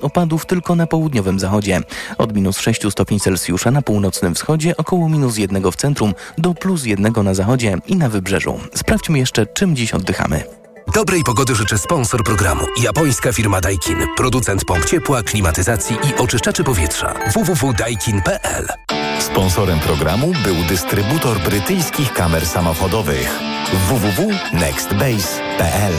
Opadów tylko na południowym zachodzie. Od minus 6 stopni Celsjusza na północnym wschodzie, około minus 1 w centrum, do plus 1 na zachodzie i na wybrzeżu. Sprawdźmy jeszcze, czym dziś oddychamy. Dobrej pogody życzy sponsor programu. Japońska firma Daikin. Producent pomp ciepła, klimatyzacji i oczyszczaczy powietrza. www.daikin.pl Sponsorem programu był dystrybutor brytyjskich kamer samochodowych www.nextbase.pl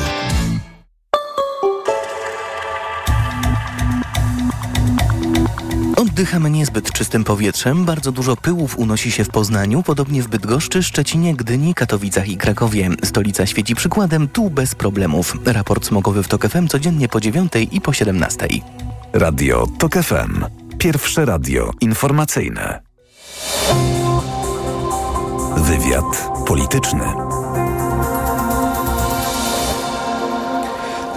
Oddychamy niezbyt czystym powietrzem. Bardzo dużo pyłów unosi się w Poznaniu, podobnie w Bydgoszczy, Szczecinie, Gdyni, Katowicach i Krakowie. Stolica świeci przykładem, tu bez problemów. Raport smogowy w TOK FM codziennie po 9 i po 17. Radio TOK FM. Pierwsze radio informacyjne. Wywiad polityczny.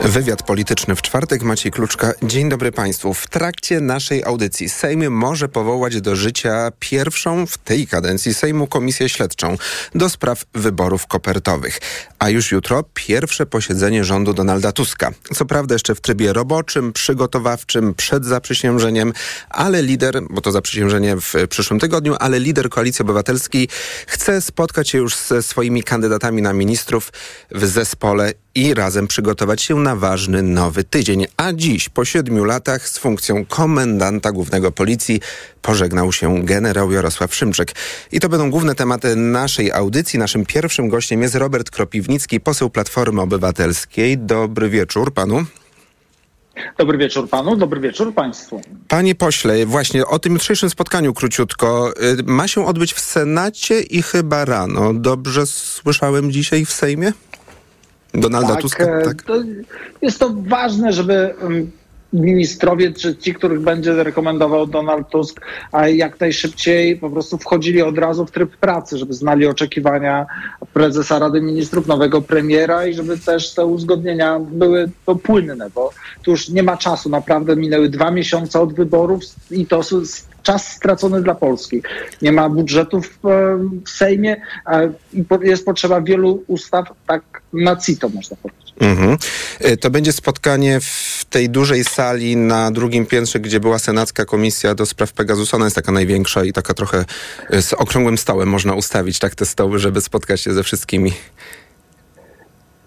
Wywiad polityczny w czwartek. Maciej Kluczka. Dzień dobry Państwu. W trakcie naszej audycji Sejm może powołać do życia pierwszą w tej kadencji Sejmu Komisję Śledczą do spraw wyborów kopertowych. A już jutro pierwsze posiedzenie rządu Donalda Tuska. Co prawda jeszcze w trybie roboczym, przygotowawczym, przed zaprzysiężeniem, ale lider, bo to zaprzysiężenie w przyszłym tygodniu, ale lider Koalicji Obywatelskiej chce spotkać się już ze swoimi kandydatami na ministrów w zespole i razem przygotować się na ważny nowy tydzień. A dziś, po siedmiu latach z funkcją komendanta głównego policji, pożegnał się generał Jarosław Szymczek. I to będą główne tematy naszej audycji. Naszym pierwszym gościem jest Robert Kropiwnicki, poseł Platformy Obywatelskiej. Dobry wieczór panu. Dobry wieczór panu, dobry wieczór państwu. Panie pośle, właśnie o tym jutrzejszym spotkaniu króciutko. Y, ma się odbyć w Senacie i chyba rano. Dobrze słyszałem dzisiaj w Sejmie? Donalda tak, Tuska? Tak. To jest to ważne, żeby ministrowie, czy ci, których będzie rekomendował Donald Tusk, a jak najszybciej po prostu wchodzili od razu w tryb pracy, żeby znali oczekiwania prezesa Rady Ministrów, nowego premiera i żeby też te uzgodnienia były to płynne, bo tu już nie ma czasu. Naprawdę minęły dwa miesiące od wyborów i to czas stracony dla Polski. Nie ma budżetów w Sejmie i jest potrzeba wielu ustaw tak na CITO, można powiedzieć. Mhm. To będzie spotkanie w tej dużej sali na drugim piętrze, gdzie była Senacka Komisja do Spraw Pegasusa. Ona jest taka największa i taka trochę z okrągłym stołem można ustawić tak te stoły, żeby spotkać się ze wszystkimi.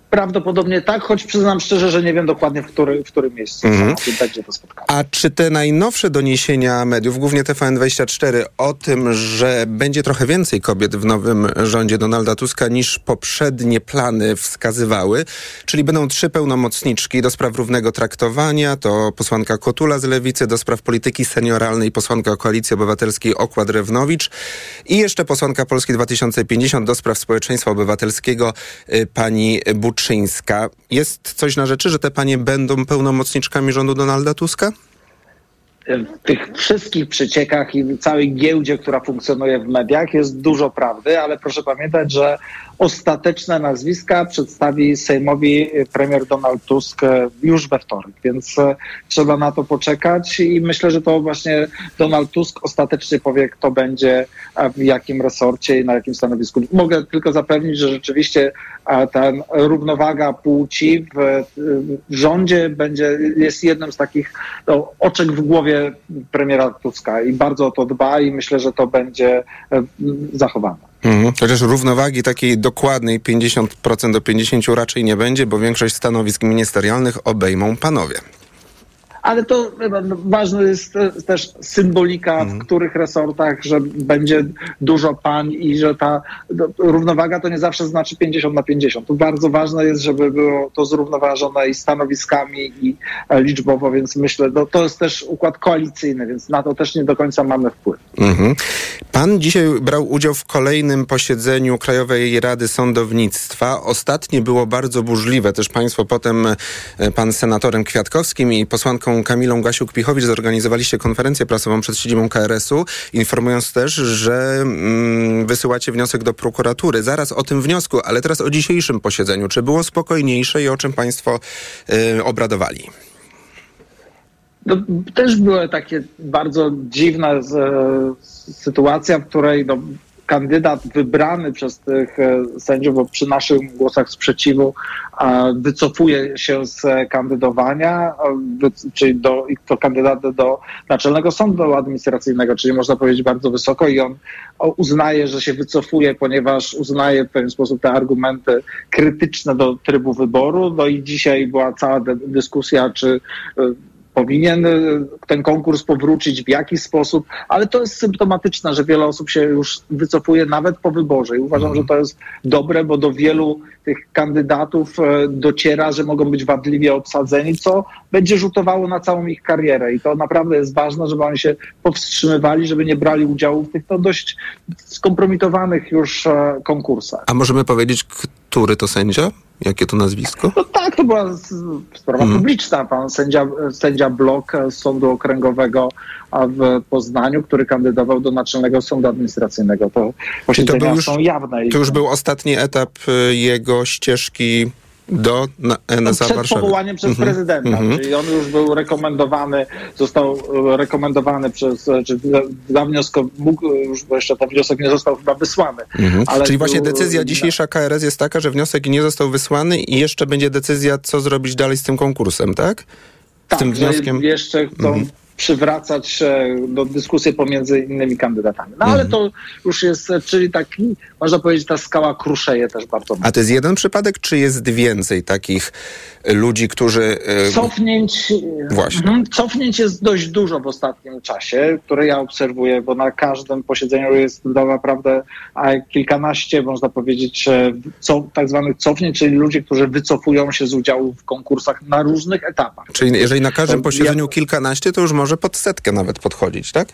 Prawdopodobnie tak, choć przyznam szczerze, że nie wiem dokładnie w, który, w którym miejscu -hmm. będzie to spotkanie. A czy te najnowsze doniesienia mediów, głównie TVN24, o tym, że będzie trochę więcej kobiet w nowym rządzie Donalda Tuska niż poprzednie plany wskazywały, czyli będą trzy pełnomocniczki do spraw równego traktowania, to posłanka Kotula z Lewicy, do spraw polityki senioralnej, posłanka Koalicji Obywatelskiej Okład Rewnowicz i jeszcze posłanka Polski 2050 do spraw społeczeństwa obywatelskiego y, pani Bucz Kaczyńska. Jest coś na rzeczy, że te panie będą pełnomocniczkami rządu Donalda Tuska? w tych wszystkich przeciekach i całej giełdzie, która funkcjonuje w mediach, jest dużo prawdy, ale proszę pamiętać, że ostateczne nazwiska przedstawi Sejmowi premier Donald Tusk już we wtorek, więc e, trzeba na to poczekać i myślę, że to właśnie Donald Tusk ostatecznie powie, kto będzie w jakim resorcie i na jakim stanowisku. Mogę tylko zapewnić, że rzeczywiście ta równowaga płci w, w rządzie będzie, jest jednym z takich no, oczek w głowie premiera Tuska i bardzo o to dba i myślę, że to będzie e, zachowane. Mhm. Chociaż równowagi takiej dokładnej 50% do 50% raczej nie będzie, bo większość stanowisk ministerialnych obejmą panowie ale to ważna jest też symbolika, w mhm. których resortach, że będzie dużo pań i że ta no, równowaga to nie zawsze znaczy 50 na 50. Tu bardzo ważne jest, żeby było to zrównoważone i stanowiskami i e, liczbowo, więc myślę, no, to jest też układ koalicyjny, więc na to też nie do końca mamy wpływ. Mhm. Pan dzisiaj brał udział w kolejnym posiedzeniu Krajowej Rady Sądownictwa. Ostatnie było bardzo burzliwe. Też państwo potem, e, pan senatorem Kwiatkowskim i posłanką Kamilą Gasiuk-Pichowicz zorganizowaliście konferencję prasową przed siedzibą KRS-u, informując też, że mm, wysyłacie wniosek do prokuratury. Zaraz o tym wniosku, ale teraz o dzisiejszym posiedzeniu. Czy było spokojniejsze i o czym państwo y, obradowali? No, też była takie bardzo dziwna z, sytuacja, w której no, kandydat wybrany przez tych e, sędziów, bo przy naszych głosach sprzeciwu e, wycofuje się z kandydowania, e, czyli do, to kandydat do Naczelnego Sądu Administracyjnego, czyli można powiedzieć bardzo wysoko i on uznaje, że się wycofuje, ponieważ uznaje w pewien sposób te argumenty krytyczne do trybu wyboru. No i dzisiaj była cała dyskusja, czy powinien y, ten konkurs powrócić, w jaki sposób, ale to jest symptomatyczne, że wiele osób się już wycofuje nawet po wyborze i uważam, że to jest dobre, bo do wielu tych kandydatów e, dociera, że mogą być wadliwie obsadzeni, co będzie rzutowało na całą ich karierę i to naprawdę jest ważne, żeby oni się powstrzymywali, żeby nie brali udziału w tych no, dość skompromitowanych już e, konkursach. A możemy powiedzieć, który to sędzia? Jakie to nazwisko? No tak, to była sprawa mm. publiczna. Pan sędzia, sędzia Blok z Sądu Okręgowego w Poznaniu, który kandydował do Naczelnego Sądu Administracyjnego. To posiedzenia to już, są jawne. To już był ostatni etap y, jego ścieżki do NSA Przed Warszawy. powołaniem przez mm -hmm. prezydenta, mm -hmm. czyli on już był rekomendowany, został rekomendowany przez, czy za wniosko mógł, już bo jeszcze ten wniosek nie został chyba wysłany. Mm -hmm. Czyli właśnie decyzja dzisiejsza KRS jest taka, że wniosek nie został wysłany i jeszcze będzie decyzja, co zrobić dalej z tym konkursem, tak? Z tak, tym wnioskiem. jeszcze chcą mhm przywracać do dyskusji pomiędzy innymi kandydatami. No ale mhm. to już jest, czyli taki, można powiedzieć, ta skała kruszeje też bardzo mocno. A to jest jeden przypadek, czy jest więcej takich ludzi, którzy... Cofnięć, Właśnie. Mhm, cofnięć jest dość dużo w ostatnim czasie, które ja obserwuję, bo na każdym posiedzeniu jest naprawdę kilkanaście, można powiedzieć, co, tak zwanych cofnięć, czyli ludzie, którzy wycofują się z udziału w konkursach na różnych etapach. Czyli jeżeli na każdym posiedzeniu kilkanaście, to już może może pod setkę nawet podchodzić, tak?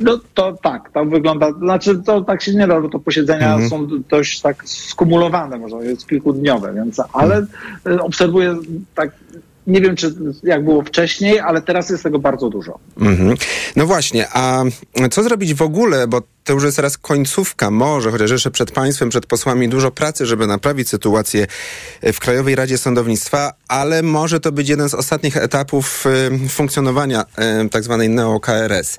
No to tak, to wygląda, znaczy to tak się nie da, bo to posiedzenia mhm. są dość tak skumulowane, może jest kilkudniowe, więc, ale mhm. obserwuję tak nie wiem, czy jak było wcześniej, ale teraz jest tego bardzo dużo. Mhm. No właśnie, a co zrobić w ogóle, bo to już jest teraz końcówka, może, chociaż jeszcze przed państwem, przed posłami dużo pracy, żeby naprawić sytuację w Krajowej Radzie Sądownictwa, ale może to być jeden z ostatnich etapów y, funkcjonowania y, tak zwanej neo-KRS.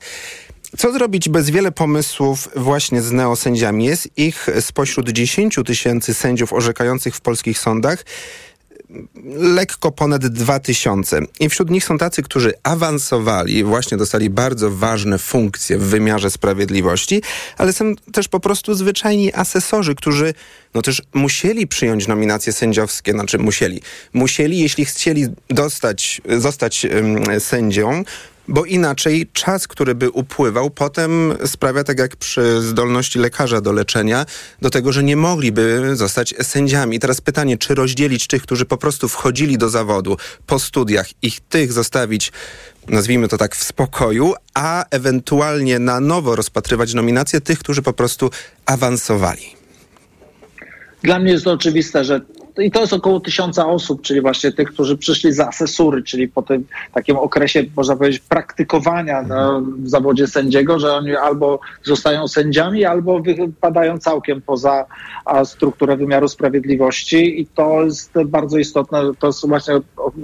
Co zrobić bez wiele pomysłów właśnie z neosędziami? Jest ich spośród 10 tysięcy sędziów orzekających w polskich sądach lekko ponad 2000. I wśród nich są tacy, którzy awansowali, właśnie dostali bardzo ważne funkcje w wymiarze sprawiedliwości, ale są też po prostu zwyczajni asesorzy, którzy no też musieli przyjąć nominacje sędziowskie, znaczy musieli. Musieli, jeśli chcieli dostać, zostać sędzią, bo inaczej czas, który by upływał, potem sprawia, tak jak przy zdolności lekarza do leczenia, do tego, że nie mogliby zostać sędziami. I teraz pytanie, czy rozdzielić tych, którzy po prostu wchodzili do zawodu po studiach, ich tych zostawić nazwijmy to tak, w spokoju, a ewentualnie na nowo rozpatrywać nominacje tych, którzy po prostu awansowali. Dla mnie jest to oczywiste, że i to jest około tysiąca osób, czyli właśnie tych, którzy przyszli za asesury, czyli po tym takim okresie, można powiedzieć, praktykowania no, w zawodzie sędziego, że oni albo zostają sędziami, albo wypadają całkiem poza strukturę wymiaru sprawiedliwości i to jest bardzo istotne, to jest właśnie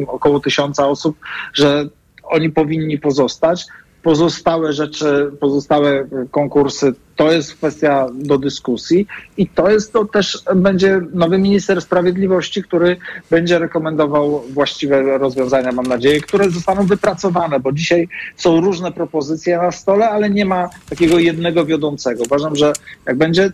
około tysiąca osób, że oni powinni pozostać. Pozostałe rzeczy, pozostałe konkursy to jest kwestia do dyskusji i to jest to też będzie nowy minister sprawiedliwości, który będzie rekomendował właściwe rozwiązania, mam nadzieję, które zostaną wypracowane, bo dzisiaj są różne propozycje na stole, ale nie ma takiego jednego wiodącego. Uważam, że jak będzie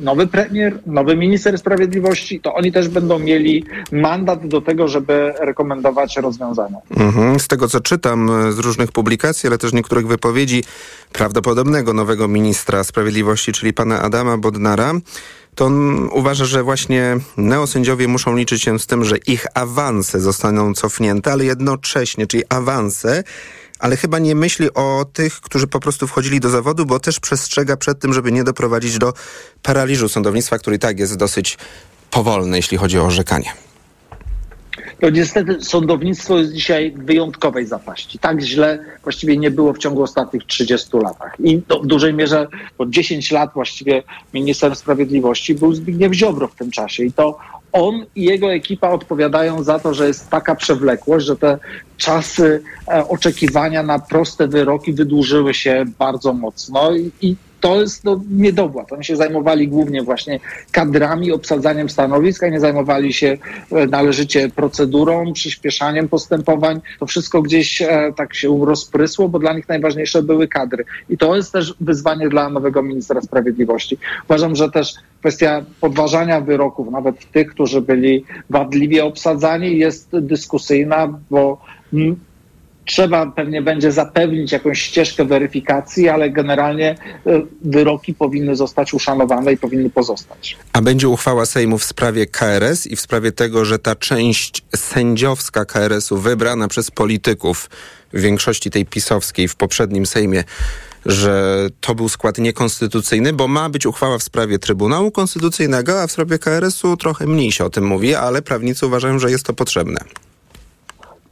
nowy premier, nowy minister sprawiedliwości, to oni też będą mieli mandat do tego, żeby rekomendować rozwiązania. Mhm. Z tego, co czytam z różnych publikacji, ale też niektórych wypowiedzi prawdopodobnego nowego ministra sprawiedliwości, czyli pana Adama Bodnara, to on uważa, że właśnie neosędziowie muszą liczyć się z tym, że ich awanse zostaną cofnięte, ale jednocześnie, czyli awanse ale chyba nie myśli o tych, którzy po prostu wchodzili do zawodu, bo też przestrzega przed tym, żeby nie doprowadzić do paraliżu sądownictwa, który tak jest dosyć powolny, jeśli chodzi o orzekanie. No niestety sądownictwo jest dzisiaj w wyjątkowej zapaści. Tak źle właściwie nie było w ciągu ostatnich 30 latach. I w dużej mierze, bo 10 lat właściwie minister sprawiedliwości był Zbigniew Ziobro w tym czasie. I to on i jego ekipa odpowiadają za to, że jest taka przewlekłość, że te czasy e, oczekiwania na proste wyroki wydłużyły się bardzo mocno i, i to jest no, niedobład. Oni się zajmowali głównie właśnie kadrami, obsadzaniem stanowisk, a nie zajmowali się e, należycie procedurą, przyspieszaniem postępowań. To wszystko gdzieś e, tak się rozprysło, bo dla nich najważniejsze były kadry. I to jest też wyzwanie dla nowego ministra sprawiedliwości. Uważam, że też kwestia podważania wyroków, nawet tych, którzy byli wadliwie obsadzani, jest dyskusyjna, bo trzeba pewnie będzie zapewnić jakąś ścieżkę weryfikacji, ale generalnie e, wyroki powinny zostać uszanowane i powinny pozostać. A będzie uchwała Sejmu w sprawie KRS i w sprawie tego, że ta część sędziowska KRS-u wybrana przez polityków w większości tej pisowskiej w poprzednim Sejmie że to był skład niekonstytucyjny, bo ma być uchwała w sprawie Trybunału Konstytucyjnego, a w sprawie KRS-u trochę mniej się o tym mówi, ale prawnicy uważają, że jest to potrzebne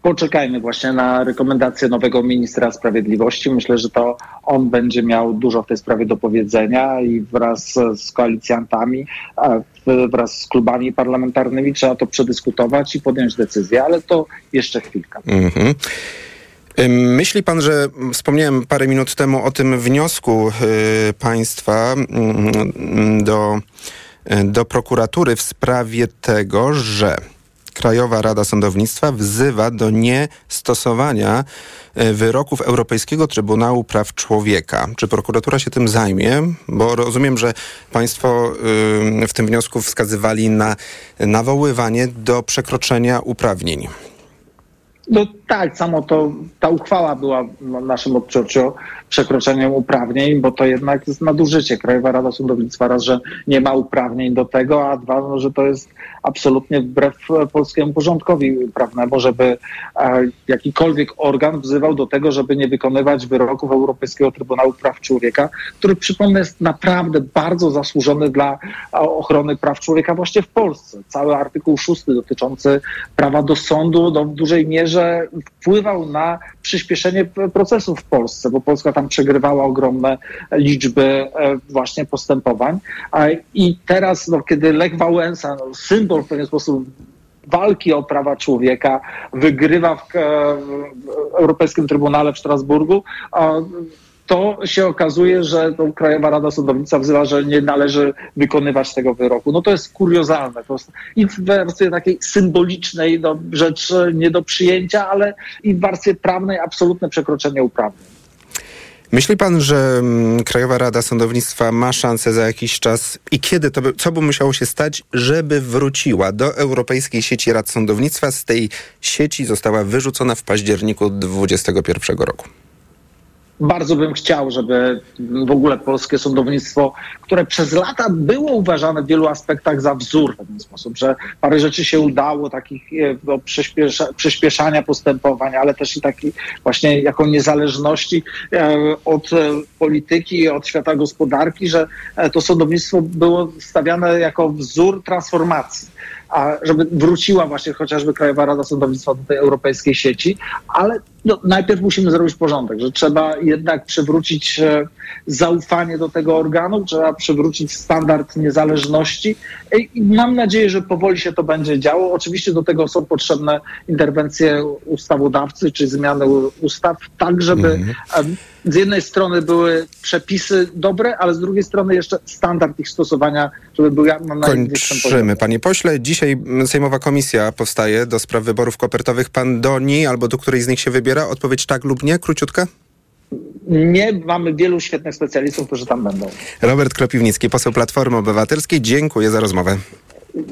poczekajmy właśnie na rekomendacje nowego ministra sprawiedliwości. Myślę, że to on będzie miał dużo w tej sprawie do powiedzenia i wraz z koalicjantami, wraz z klubami parlamentarnymi trzeba to przedyskutować i podjąć decyzję, ale to jeszcze chwilka. Mhm. Myśli pan, że wspomniałem parę minut temu o tym wniosku y, państwa y, do, y, do prokuratury w sprawie tego, że Krajowa Rada Sądownictwa wzywa do niestosowania e, wyroków Europejskiego Trybunału Praw Człowieka. Czy prokuratura się tym zajmie? Bo rozumiem, że państwo w tym wniosku wskazywali na nawoływanie do przekroczenia uprawnień. No tak, samo to, ta uchwała była w naszym odczuciu przekroczeniem uprawnień, bo to jednak jest nadużycie. Krajowa Rada Sądownictwa raz, że nie ma uprawnień do tego, a dwa, no, że to jest absolutnie wbrew polskiemu porządkowi prawnemu, żeby e, jakikolwiek organ wzywał do tego, żeby nie wykonywać wyroków Europejskiego Trybunału Praw Człowieka, który przypomnę jest naprawdę bardzo zasłużony dla ochrony praw człowieka właśnie w Polsce. Cały artykuł szósty dotyczący prawa do sądu no, w dużej mierze wpływał na przyspieszenie procesu w Polsce, bo Polska tam przegrywała ogromne liczby e, właśnie postępowań. I teraz, no, kiedy Lech Wałęsa, no, symbol w pewien sposób walki o prawa człowieka, wygrywa w, e, Europejskim Trybunale w Strasburgu, to się okazuje, że Krajowa Rada Sądownictwa wzywa, że nie należy wykonywać tego wyroku. No to jest kuriozalne. To jest I w wersji takiej symbolicznej no, rzecz nie do przyjęcia, ale i w wersji prawnej absolutne przekroczenie uprawnień. Myśli pan, że mm, Krajowa Rada Sądownictwa ma szansę za jakiś czas i kiedy to by, co by musiało się stać, żeby wróciła do Europejskiej Sieci Rad Sądownictwa? Z tej sieci została wyrzucona w październiku 2021 roku bardzo bym chciał, żeby w ogóle polskie sądownictwo, które przez lata było uważane w wielu aspektach za wzór w pewien sposób, że parę rzeczy się udało, takich no, przyspiesza, przyspieszania postępowań, ale też i taki właśnie jako niezależności e, od polityki, od świata gospodarki, że to sądownictwo było stawiane jako wzór transformacji a żeby wróciła właśnie chociażby Krajowa Rada Sądownictwa do tej europejskiej sieci, ale no, najpierw musimy zrobić porządek, że trzeba jednak przywrócić e, zaufanie do tego organu, trzeba przywrócić standard niezależności i mam nadzieję, że powoli się to będzie działo. Oczywiście do tego są potrzebne interwencje ustawodawcy czy zmiany ustaw, tak żeby mm. z jednej strony były przepisy dobre, ale z drugiej strony jeszcze standard ich stosowania, żeby był na najwyższym Kończymy, panie pośle. Dzisiaj Sejmowa Komisja powstaje do spraw wyborów kopertowych. Pan do niej albo do której z nich się wybiera? Odpowiedź tak lub nie? Króciutka? Nie, mamy wielu świetnych specjalistów, którzy tam będą. Robert Kropiwnicki, poseł Platformy Obywatelskiej. Dziękuję za rozmowę.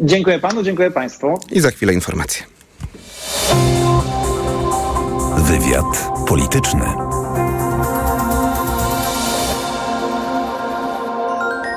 Dziękuję panu, dziękuję państwu. I za chwilę informacje. Wywiad polityczny.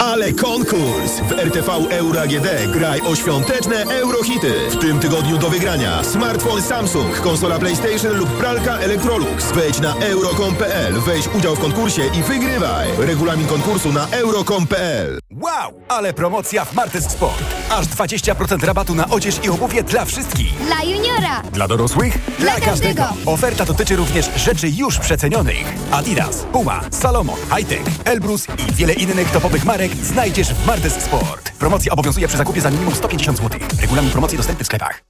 Ale konkurs! W RTV Euro AGD graj o świąteczne eurohity. W tym tygodniu do wygrania smartfon Samsung, konsola PlayStation lub pralka Electrolux. Wejdź na euro.com.pl, weź udział w konkursie i wygrywaj. Regulamin konkursu na euro.com.pl Wow, ale promocja w Martes Sport. Aż 20% rabatu na odzież i obuwie dla wszystkich. Dla juniora! Dla dorosłych? Dla każdego. Oferta dotyczy również rzeczy już przecenionych. Adidas, Puma, Salomon, Hightech, Elbrus i wiele innych topowych marek znajdziesz w Martes Sport. Promocja obowiązuje przy zakupie za minimum 150 zł. Regulamin promocji dostępny w sklepach.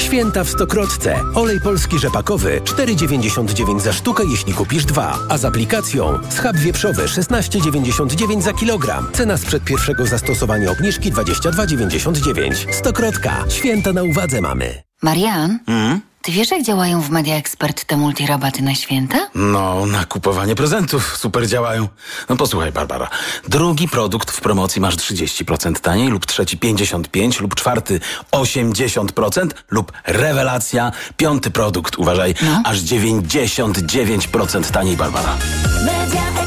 Święta w Stokrotce. Olej polski rzepakowy 4,99 za sztukę, jeśli kupisz dwa. A z aplikacją schab wieprzowy 16,99 za kilogram. Cena sprzed pierwszego zastosowania obniżki 22,99. Stokrotka. Święta na uwadze mamy. Marian, Mm? Ty wiesz jak działają w Media Expert te multirabaty na święta? No, na kupowanie prezentów super działają. No posłuchaj, Barbara. Drugi produkt w promocji masz 30% taniej, lub trzeci 55%, lub czwarty 80%, lub rewelacja, piąty produkt, uważaj, aż 99% taniej, Barbara. Media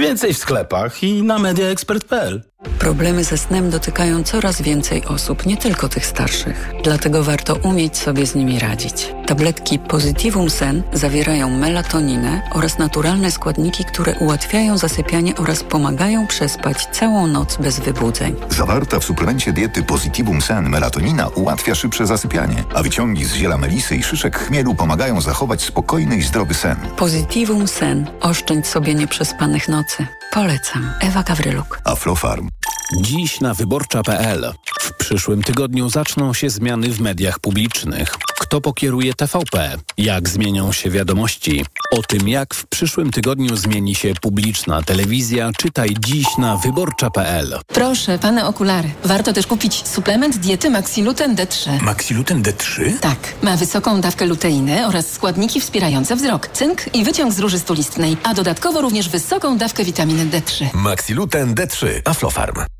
Więcej w sklepach i na mediaexpert.pl. Problemy ze snem dotykają coraz więcej osób, nie tylko tych starszych. Dlatego warto umieć sobie z nimi radzić. Tabletki Positivum Sen zawierają melatoninę oraz naturalne składniki, które ułatwiają zasypianie oraz pomagają przespać całą noc bez wybudzeń. Zawarta w suplemencie diety Positivum Sen melatonina ułatwia szybsze zasypianie, a wyciągi z ziela melisy i szyszek chmielu pomagają zachować spokojny i zdrowy sen. Positivum Sen. Oszczędź sobie nieprzespanych nocy. pracy. Polecam. Ewa Gawryluk. Aflofarm. Dziś na wyborcza.pl. W przyszłym tygodniu zaczną się zmiany w mediach publicznych. Kto pokieruje TVP? Jak zmienią się wiadomości? O tym, jak w przyszłym tygodniu zmieni się publiczna telewizja, czytaj dziś na wyborcza.pl. Proszę, pane okulary. Warto też kupić suplement diety Maxiluten D3. Maxiluten D3? Tak, ma wysoką dawkę luteiny oraz składniki wspierające wzrok, cynk i wyciąg z róży stulistnej, a dodatkowo również wysoką dawkę witaminy D3. Maxiluten D3. Aflofarm.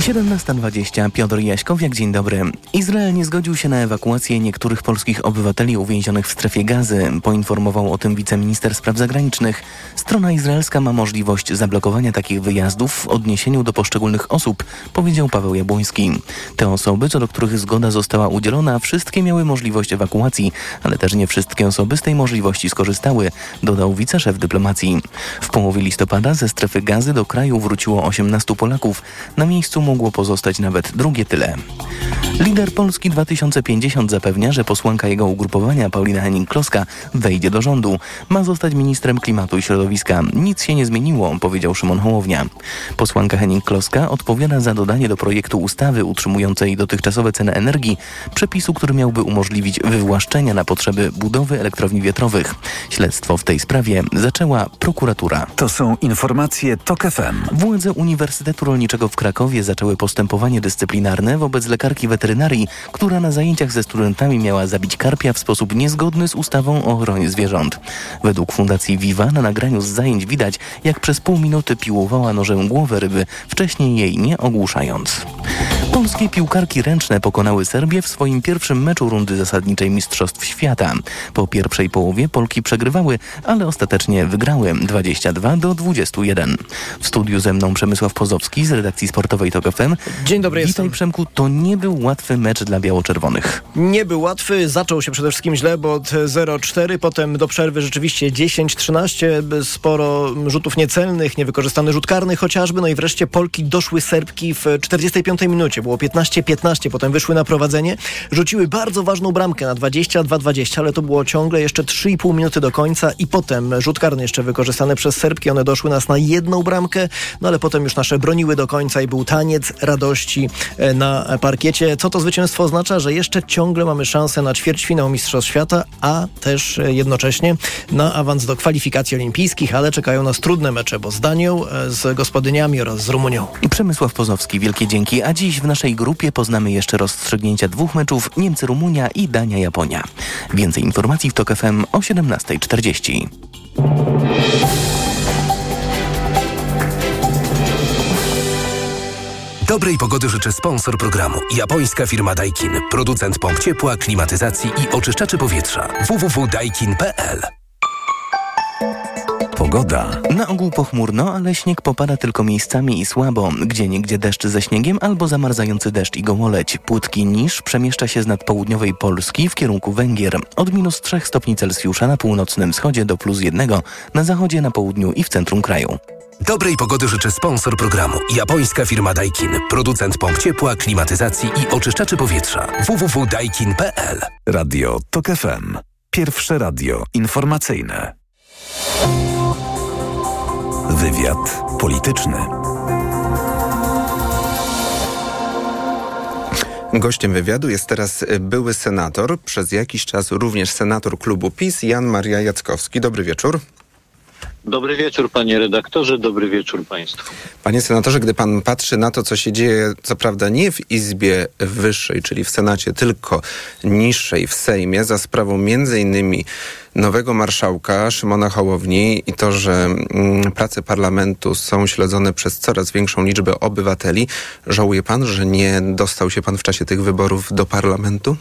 17.20 Piotr Jaśkowiak, dzień dobry. Izrael nie zgodził się na ewakuację niektórych polskich obywateli uwięzionych w strefie gazy. Poinformował o tym wiceminister spraw zagranicznych. Strona izraelska ma możliwość zablokowania takich wyjazdów w odniesieniu do poszczególnych osób, powiedział Paweł Jabłoński. Te osoby, co do których zgoda została udzielona, wszystkie miały możliwość ewakuacji, ale też nie wszystkie osoby z tej możliwości skorzystały, dodał wiceszef dyplomacji. W połowie listopada ze strefy gazy do kraju wróciło 18 Polaków. Na miejscu mogło pozostać nawet drugie tyle. Lider Polski 2050 zapewnia, że posłanka jego ugrupowania Paulina Henning-Kloska wejdzie do rządu. Ma zostać ministrem klimatu i środowiska. Nic się nie zmieniło, powiedział Szymon Hołownia. Posłanka Henning-Kloska odpowiada za dodanie do projektu ustawy utrzymującej dotychczasowe ceny energii przepisu, który miałby umożliwić wywłaszczenia na potrzeby budowy elektrowni wiatrowych. Śledztwo w tej sprawie zaczęła prokuratura. To są informacje TOK FM. Władze Uniwersytetu Rolniczego w Krakowie zaczęły postępowanie dyscyplinarne wobec lekarki weterynarii, która na zajęciach ze studentami miała zabić karpia w sposób niezgodny z ustawą o ochronie zwierząt. Według Fundacji Viva na nagraniu z zajęć widać, jak przez pół minuty piłowała nożem głowę ryby, wcześniej jej nie ogłuszając. Polskie piłkarki ręczne pokonały Serbię w swoim pierwszym meczu rundy zasadniczej Mistrzostw Świata. Po pierwszej połowie Polki przegrywały, ale ostatecznie wygrały 22 do 21. W studiu ze mną Przemysław Pozowski z redakcji sportowej TOK FM. Dzień dobry, Witaj jestem. Przemku, to nie był łatwy mecz dla biało-czerwonych. Nie był łatwy, zaczął się przede wszystkim źle, bo od 0-4, potem do przerwy rzeczywiście 10-13, sporo rzutów niecelnych, niewykorzystany rzut karny chociażby, no i wreszcie Polki doszły Serbki w 45 minucie, było 15-15, potem wyszły na prowadzenie, rzuciły bardzo ważną bramkę na 22-20, ale to było ciągle jeszcze 3,5 minuty do końca i potem rzut karny jeszcze wykorzystany przez Serbki, one doszły nas na jedną bramkę, no ale potem już nasze broniły do końca i był taniec radości e, na parkiecie. Co to zwycięstwo oznacza? Że jeszcze ciągle mamy szansę na ćwierćfinał Mistrzostw Świata, a też e, jednocześnie na awans do kwalifikacji olimpijskich, ale czekają nas trudne mecze, bo z Danią, e, z gospodyniami oraz z Rumunią. I Przemysław Pozowski, wielkie dzięki. A dziś w naszej grupie poznamy jeszcze rozstrzygnięcia dwóch meczów Niemcy-Rumunia i Dania-Japonia. Więcej informacji w TOK FM o 17.40. Dobrej pogody życzy sponsor programu. Japońska firma Daikin. Producent pomp ciepła, klimatyzacji i oczyszczaczy powietrza. www.daikin.pl Pogoda. Na ogół pochmurno, ale śnieg popada tylko miejscami i słabo. Gdzie niegdzie deszcz ze śniegiem albo zamarzający deszcz i gołoleć. Płytki niż przemieszcza się z nadpołudniowej Polski w kierunku Węgier. Od minus 3 stopni Celsjusza na północnym wschodzie do plus 1, na zachodzie, na południu i w centrum kraju. Dobrej pogody życzy sponsor programu. Japońska firma Daikin. Producent pomp ciepła, klimatyzacji i oczyszczaczy powietrza. www.daikin.pl Radio TOK FM. Pierwsze radio informacyjne. Wywiad polityczny. Gościem wywiadu jest teraz były senator, przez jakiś czas również senator klubu PiS, Jan Maria Jackowski. Dobry wieczór. Dobry wieczór, panie redaktorze, dobry wieczór państwu. Panie senatorze, gdy pan patrzy na to, co się dzieje, co prawda nie w Izbie Wyższej, czyli w Senacie, tylko niższej w Sejmie, za sprawą między innymi nowego marszałka Szymona Hołowni i to, że mm, prace parlamentu są śledzone przez coraz większą liczbę obywateli, żałuje pan, że nie dostał się pan w czasie tych wyborów do parlamentu?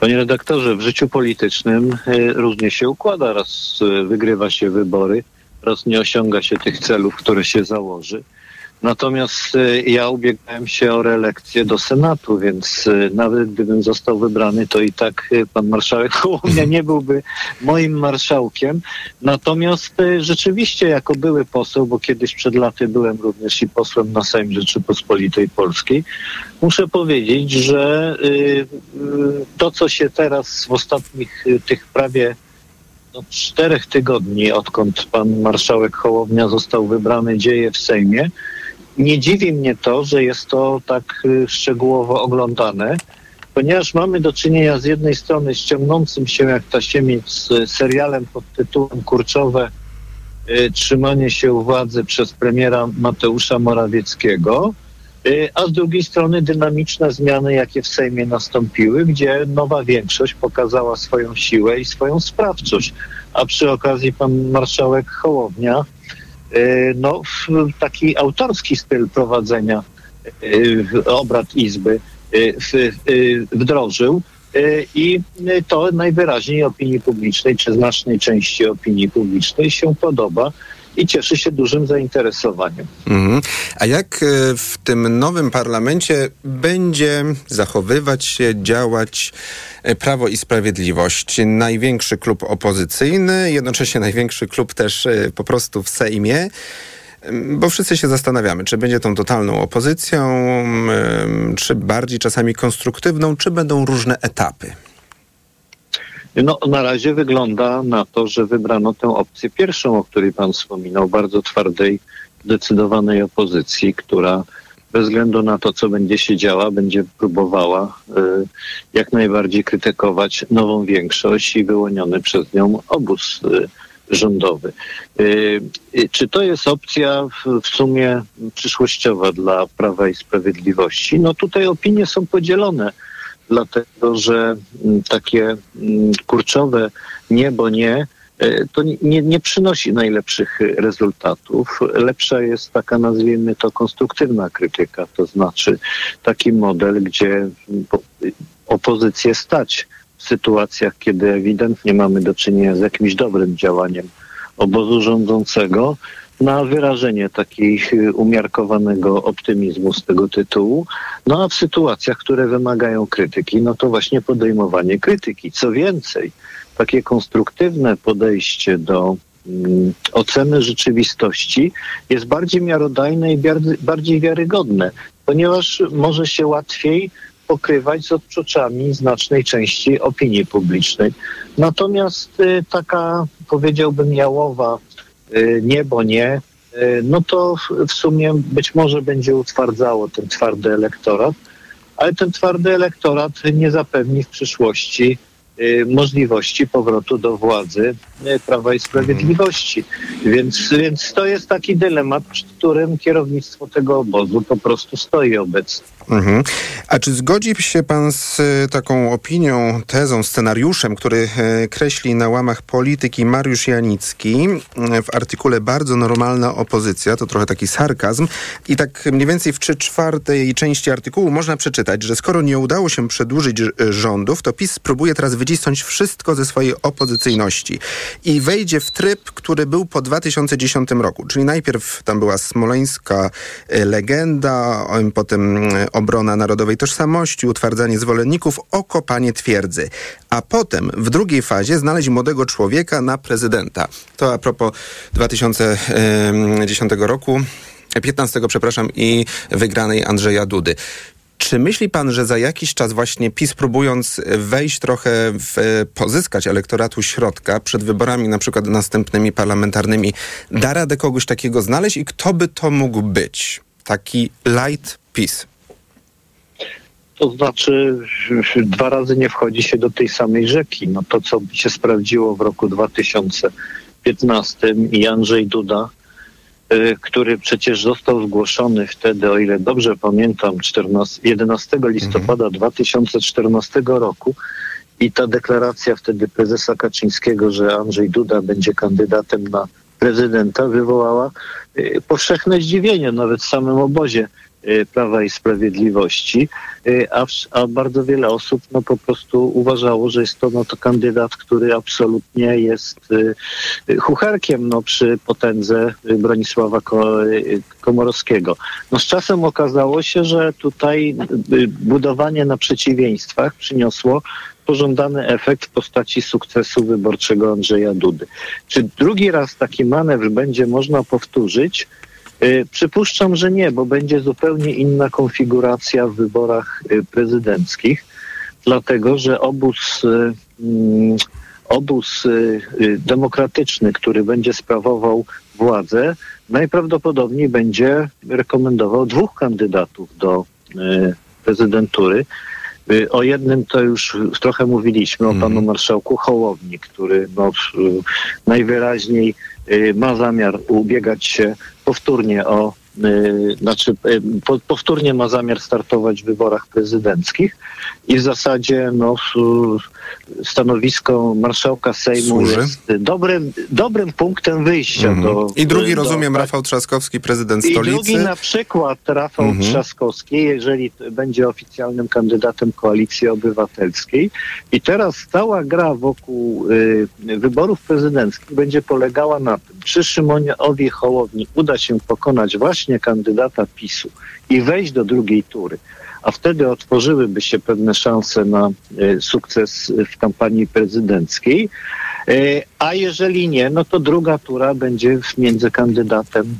Panie redaktorze, w życiu politycznym y, różnie się układa. Raz y, wygrywa się wybory, raz nie osiąga się tych celów, które się założy. Natomiast y, ja ubiegałem się o reelekcję do Senatu, więc y, nawet gdybym został wybrany, to i tak y, pan marszałek Hołownia nie byłby moim marszałkiem. Natomiast rzeczywiście jako były poseł, bo kiedyś przed laty byłem również i posłem na Sejm Rzeczypospolitej Polskiej, muszę powiedzieć, że to, co się teraz w ostatnich tych prawie no, czterech tygodni, odkąd pan marszałek Hołownia został wybrany, dzieje w Sejmie, nie dziwi mnie to, że jest to tak y, szczegółowo oglądane, ponieważ mamy do czynienia z jednej strony z ciągnącym się jak tasiemiec y, serialem pod tytułem Kurczowe y, trzymanie się władzy przez premiera Mateusza Morawieckiego, a z drugiej strony dynamiczne zmiany, jakie w Sejmie nastąpiły, gdzie nowa większość pokazała swoją siłę i swoją sprawczość. A przy okazji pan marszałek Hołownia no, w taki autorski styl prowadzenia y, obrad Izby y, wdrożył. I to najwyraźniej opinii publicznej, czy znacznej części opinii publicznej się podoba i cieszy się dużym zainteresowaniem. Mhm. A jak e, w tym nowym parlamencie będzie zachowywać się, działać e, Prawo i Sprawiedliwość? Największy klub opozycyjny, jednocześnie największy klub też e, po prostu w Sejmie. Bo wszyscy się zastanawiamy, czy będzie tą totalną opozycją, czy bardziej czasami konstruktywną, czy będą różne etapy. No, na razie wygląda na to, że wybrano tę opcję pierwszą, o której pan wspominał, bardzo twardej, zdecydowanej opozycji, która bez względu na to, co będzie się działa, będzie próbowała y, jak najbardziej krytykować nową większość i wyłoniony przez nią obóz y, rządowy. Y, y, Czy to jest opcja w, w sumie przyszłościowa dla Prawa i Sprawiedliwości? No tutaj opinie są podzielone, dlatego że mm, takie mm, kurczowe nie, bo nie, y, to nie, nie przynosi najlepszych rezultatów. Lepsza jest taka, nazwijmy to, konstruktywna krytyka, to znaczy taki model, gdzie mm, po- opozycję stać w sytuacjach, kiedy ewidentnie mamy do czynienia z jakimś dobrym działaniem obozu rządzącego, na wyrażenie takich y, umiarkowanego optymizmu z tego tytułu. No a w sytuacjach, które wymagają krytyki, no to właśnie podejmowanie krytyki. Co więcej, takie konstruktywne podejście do mm, oceny rzeczywistości jest bardziej miarodajne i bardziej wiarygodne, ponieważ może się łatwiej pokrywać z odczuciami znacznej części opinii publicznej. Natomiast y, taka, powiedziałbym, jałowa nie, bo nie, y, no to w- sumie być może będzie utwardzało ten twardy elektorat, ale ten twardy elektorat nie zapewni w przyszłości y, możliwości powrotu do władzy y, Prawa i Sprawiedliwości. Więc, więc to jest taki dylemat, przed którym kierownictwo tego obozu po prostu stoi obecnie. Mhm. A czy zgodzi się pan z e, taką opinią, tezą, scenariuszem, który e, kreśli na łamach polityki Mariusz Janicki? E, w artykule Bardzo normalna opozycja, to trochę taki sarkazm. I tak mniej więcej w trzy czwartej części artykułu można przeczytać, że skoro nie udało się przedłużyć rządów, to PiS spróbuje teraz wycisnąć wszystko ze swojej opozycyjności. I wejdzie w tryb, który był po 2010 roku, czyli najpierw tam była smoleńska legenda, em, potem obrona narodowej tożsamości, utwardzanie zwolenników, okopanie twierdzy. A potem w drugiej fazie znaleźć młodego człowieka na prezydenta. To a propos 2010 roku. 15, przepraszam, i wygranej Andrzeja Dudy. Czy myśli pan, że za jakiś czas właśnie PiS próbując wejść trochę w, pozyskać elektoratu środka przed wyborami na przykład następnymi parlamentarnymi, da radę kogoś takiego znaleźć i kto by to mógł być? Taki light PiS. To znaczy, dwa razy nie wchodzi się do tej samej rzeki. No to, co się sprawdziło w roku 2015 i Andrzej Duda, y, który przecież został zgłoszony wtedy, o ile dobrze pamiętam, 14, 11 listopada 2014 roku. I ta deklaracja wtedy prezesa Kaczyńskiego, że Andrzej Duda będzie kandydatem na prezydenta, wywołała y, powszechne zdziwienie nawet w samym obozie Prawa i Sprawiedliwości, y, a, a bardzo wiele osób no, po prostu uważało, że jest to, no, to kandydat, który absolutnie jest y, y, chucharkiem no, przy potędze y, Bronisława Ko- y, Komorowskiego. No, z czasem okazało się, że tutaj y, budowanie na przeciwieństwach przyniosło pożądany efekt w postaci sukcesu wyborczego Andrzeja Dudy. Czy drugi raz taki manewr będzie można powtórzyć? Y, Przypuszczam, że nie, bo będzie zupełnie inna konfiguracja w wyborach y, prezydenckich, dlatego że obóz, y, mm, obóz demokratyczny, który będzie sprawował władzę, najprawdopodobniej będzie rekomendował dwóch kandydatów do prezydentury. O jednym to już trochę mówiliśmy, o panu marszałku Hołowni, który no, najwyraźniej ma zamiar ubiegać się powtórnie o, y, znaczy y, po, powtórnie ma zamiar startować w wyborach prezydenckich i w zasadzie no, stanowisko marszałka Sejmu Służy. jest dobrym, dobrym punktem wyjścia Mhm. do... I drugi, do, rozumiem, Rafał Trzaskowski, prezydent i stolicy. drugi na przykład Rafał Mhm. Trzaskowski, jeżeli będzie oficjalnym kandydatem Koalicji Obywatelskiej. I teraz cała gra wokół y, wyborów prezydenckich będzie polegała na tym, czy Szymonowi Hołowni uda się pokonać właśnie kandydata PiSu i wejść do drugiej tury, a wtedy otworzyłyby się pewne szanse na y, sukces w kampanii prezydenckiej. Y, A jeżeli nie, no to druga tura będzie między kandydatem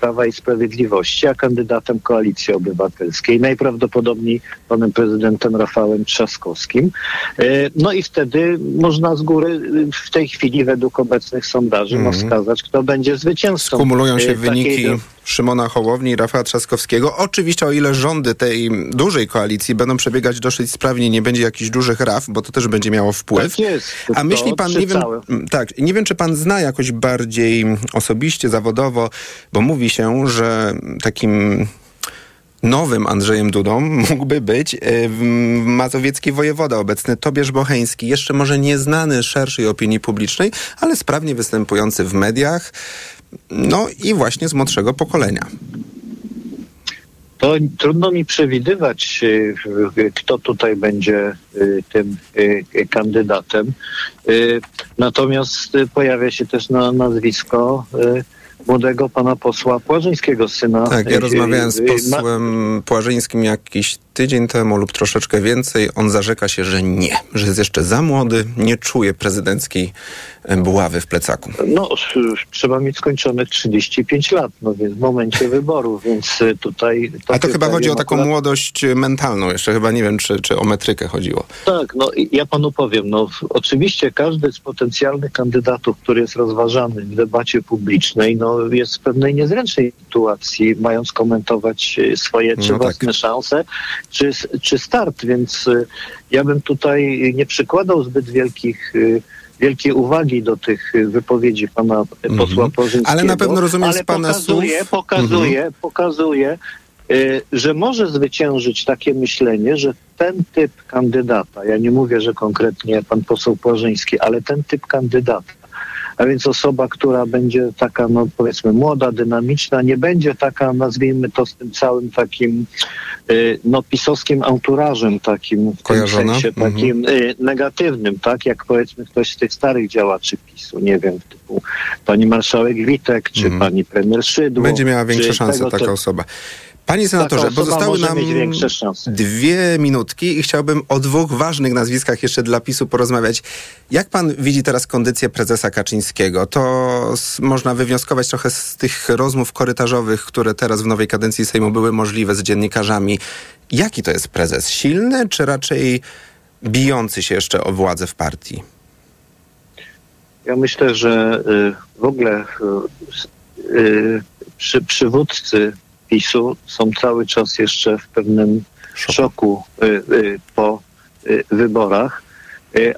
Prawa i Sprawiedliwości, a kandydatem Koalicji Obywatelskiej, najprawdopodobniej panem prezydentem Rafałem Trzaskowskim. Y, No i wtedy można z góry y, w tej chwili według obecnych sondaży no, Mhm. wskazać, kto będzie zwycięzcą. Kumulują się y, wyniki dro- Szymona Hołowni i Rafała Trzaskowskiego. Oczywiście o ile rządy tej dużej koalicji będą przebiegać dosyć sprawnie, nie będzie jakichś dużych raf, bo to też będzie miało wpływ. Tak jest. A myśli pan, nie wiem, Tak, nie wiem, czy pan zna jakoś bardziej osobiście, zawodowo, bo mówi się, że takim nowym Andrzejem Dudą mógłby być w- mazowiecki wojewoda, obecny Tobiasz Bocheński, jeszcze może nieznany szerszej opinii publicznej, ale sprawnie występujący w mediach, no i właśnie z młodszego pokolenia. To trudno mi przewidywać, y, y, kto tutaj będzie y, tym y, y, kandydatem. Y, Natomiast y, pojawia się też na nazwisko y, młodego pana posła Płażyńskiego, syna. Tak, ja y, rozmawiałem z y, posłem Płażyńskim jakiś tydzień temu lub troszeczkę więcej. On zarzeka się, że nie, że jest jeszcze za młody, nie czuje prezydenckiej e, buławy w plecaku. No, y, trzeba mieć skończonych 35 lat, no więc w momencie wyborów, więc y, tutaj... A to chyba chodzi o taką akurat- młodość mentalną. Jeszcze chyba nie wiem, czy, czy o metrykę chodziło. Tak, no ja panu powiem, no oczywiście każdy z potencjalnych kandydatów, który jest rozważany w debacie publicznej, no jest w pewnej niezręcznej sytuacji, mając komentować e, swoje czy No tak. własne szanse, czy, czy start, więc e, ja bym tutaj nie przykładał zbyt wielkich e, wielkiej uwagi do tych wypowiedzi pana e, posła Porzyńskiego. Mhm. Ale na pewno rozumiem z pana pokazuje, słów- pokazuje, Mhm. pokazuje, y, że może zwyciężyć takie myślenie, że ten typ kandydata, ja nie mówię, że konkretnie pan poseł Płażyński, ale ten typ kandydata, a więc osoba, która będzie taka, no powiedzmy, młoda, dynamiczna, nie będzie taka, nazwijmy to z tym całym takim, y, no pisowskim anturażem takim, w tym Kojarzona? sensie Mhm. takim y, negatywnym, tak, jak powiedzmy ktoś z tych starych działaczy PiSu, nie wiem, typu pani marszałek Witek, czy pani premier Szydło. Mhm. Będzie miała większe szanse taka typu- osoba. Panie senatorze, pozostały nam dwie minutki i chciałbym o dwóch ważnych nazwiskach jeszcze dla PiSu porozmawiać. Jak pan widzi teraz kondycję prezesa Kaczyńskiego? To można wywnioskować trochę z tych rozmów korytarzowych, które teraz w nowej kadencji Sejmu były możliwe z dziennikarzami. Jaki to jest prezes? Silny, czy raczej bijący się jeszcze o władzę w partii? Ja myślę, że y, w ogóle y, y, przy, przywódcy PiSu są cały czas jeszcze w pewnym szoku. y, y, po y, wyborach.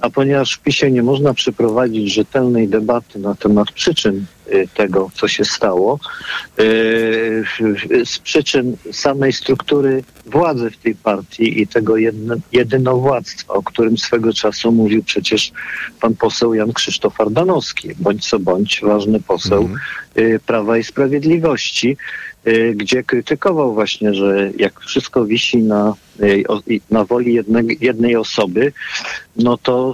A ponieważ w PiSie nie można przeprowadzić rzetelnej debaty na temat przyczyn tego, co się stało, z przyczyn samej struktury władzy w tej partii i tego jedynowładztwa, o którym swego czasu mówił przecież pan poseł Jan Krzysztof Ardanowski, bądź co bądź ważny poseł y, Prawa i Sprawiedliwości, gdzie krytykował właśnie, że jak wszystko wisi na, y, na woli jednej, osoby, no to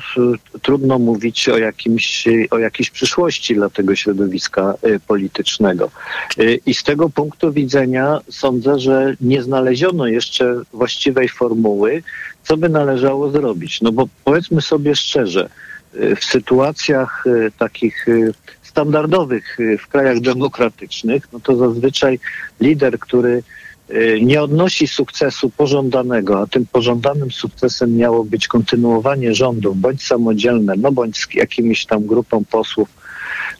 y, trudno mówić o, jakimś, y, o jakiejś przyszłości dla tego środowiska y, politycznego. Y, I z tego punktu widzenia sądzę, że nie znaleziono jeszcze właściwej formuły, co by należało zrobić. No bo powiedzmy sobie szczerze, y, w sytuacjach y, takich y, standardowych y, w krajach demokratycznych, no to zazwyczaj lider, który y, nie odnosi sukcesu pożądanego, a tym pożądanym sukcesem miało być kontynuowanie rządów, bądź samodzielne, no bądź z jakimiś tam grupą posłów.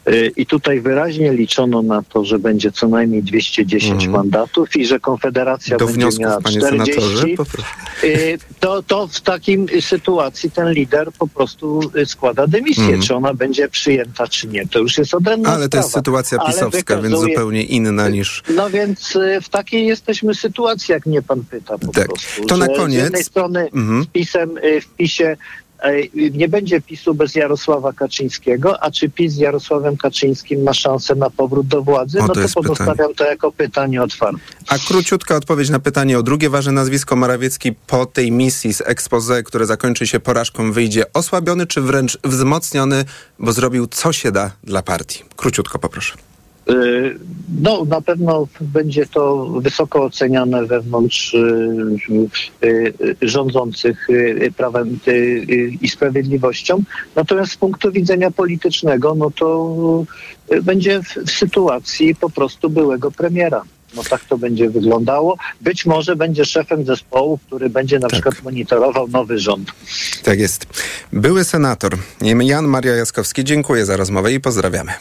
Y, I tutaj wyraźnie liczono na to, że będzie co najmniej 210 mandatów i że Konfederacja. Do będzie wniosków, miała panie 40. senatorze, poproszę. Y, to, to w takim sytuacji ten lider po prostu y, składa dymisję. Mhm. Czy ona będzie przyjęta, czy nie, to już jest odrębna Ale to jest sprawa. sytuacja pisowska, więc wykazuje- zupełnie inna niż... No więc w takiej jesteśmy sytuacji, jak mnie pan pyta po Tak. prostu. To na że Z koniec- jednej strony Mhm. z PiSem, w PiSie nie będzie PiSu bez Jarosława Kaczyńskiego, a czy PiS z Jarosławem Kaczyńskim ma szansę na powrót do władzy? O, no to to, pozostawiam to jako pytanie otwarte. A króciutka odpowiedź na pytanie o drugie ważne nazwisko Morawiecki po tej misji z expose, które zakończy się porażką, wyjdzie osłabiony czy wręcz wzmocniony, bo zrobił co się da dla partii. Króciutko poproszę. Y, No, na pewno będzie to wysoko oceniane wewnątrz y, y, rządzących Prawem i Sprawiedliwością. Natomiast z punktu widzenia politycznego, no to będzie w, w sytuacji po prostu byłego premiera. No tak to będzie wyglądało. Być może będzie szefem zespołu, który będzie na przykład monitorował nowy rząd. Tak jest. Były senator Jan Maria Jaskowski. Dziękuję za rozmowę i pozdrawiamy.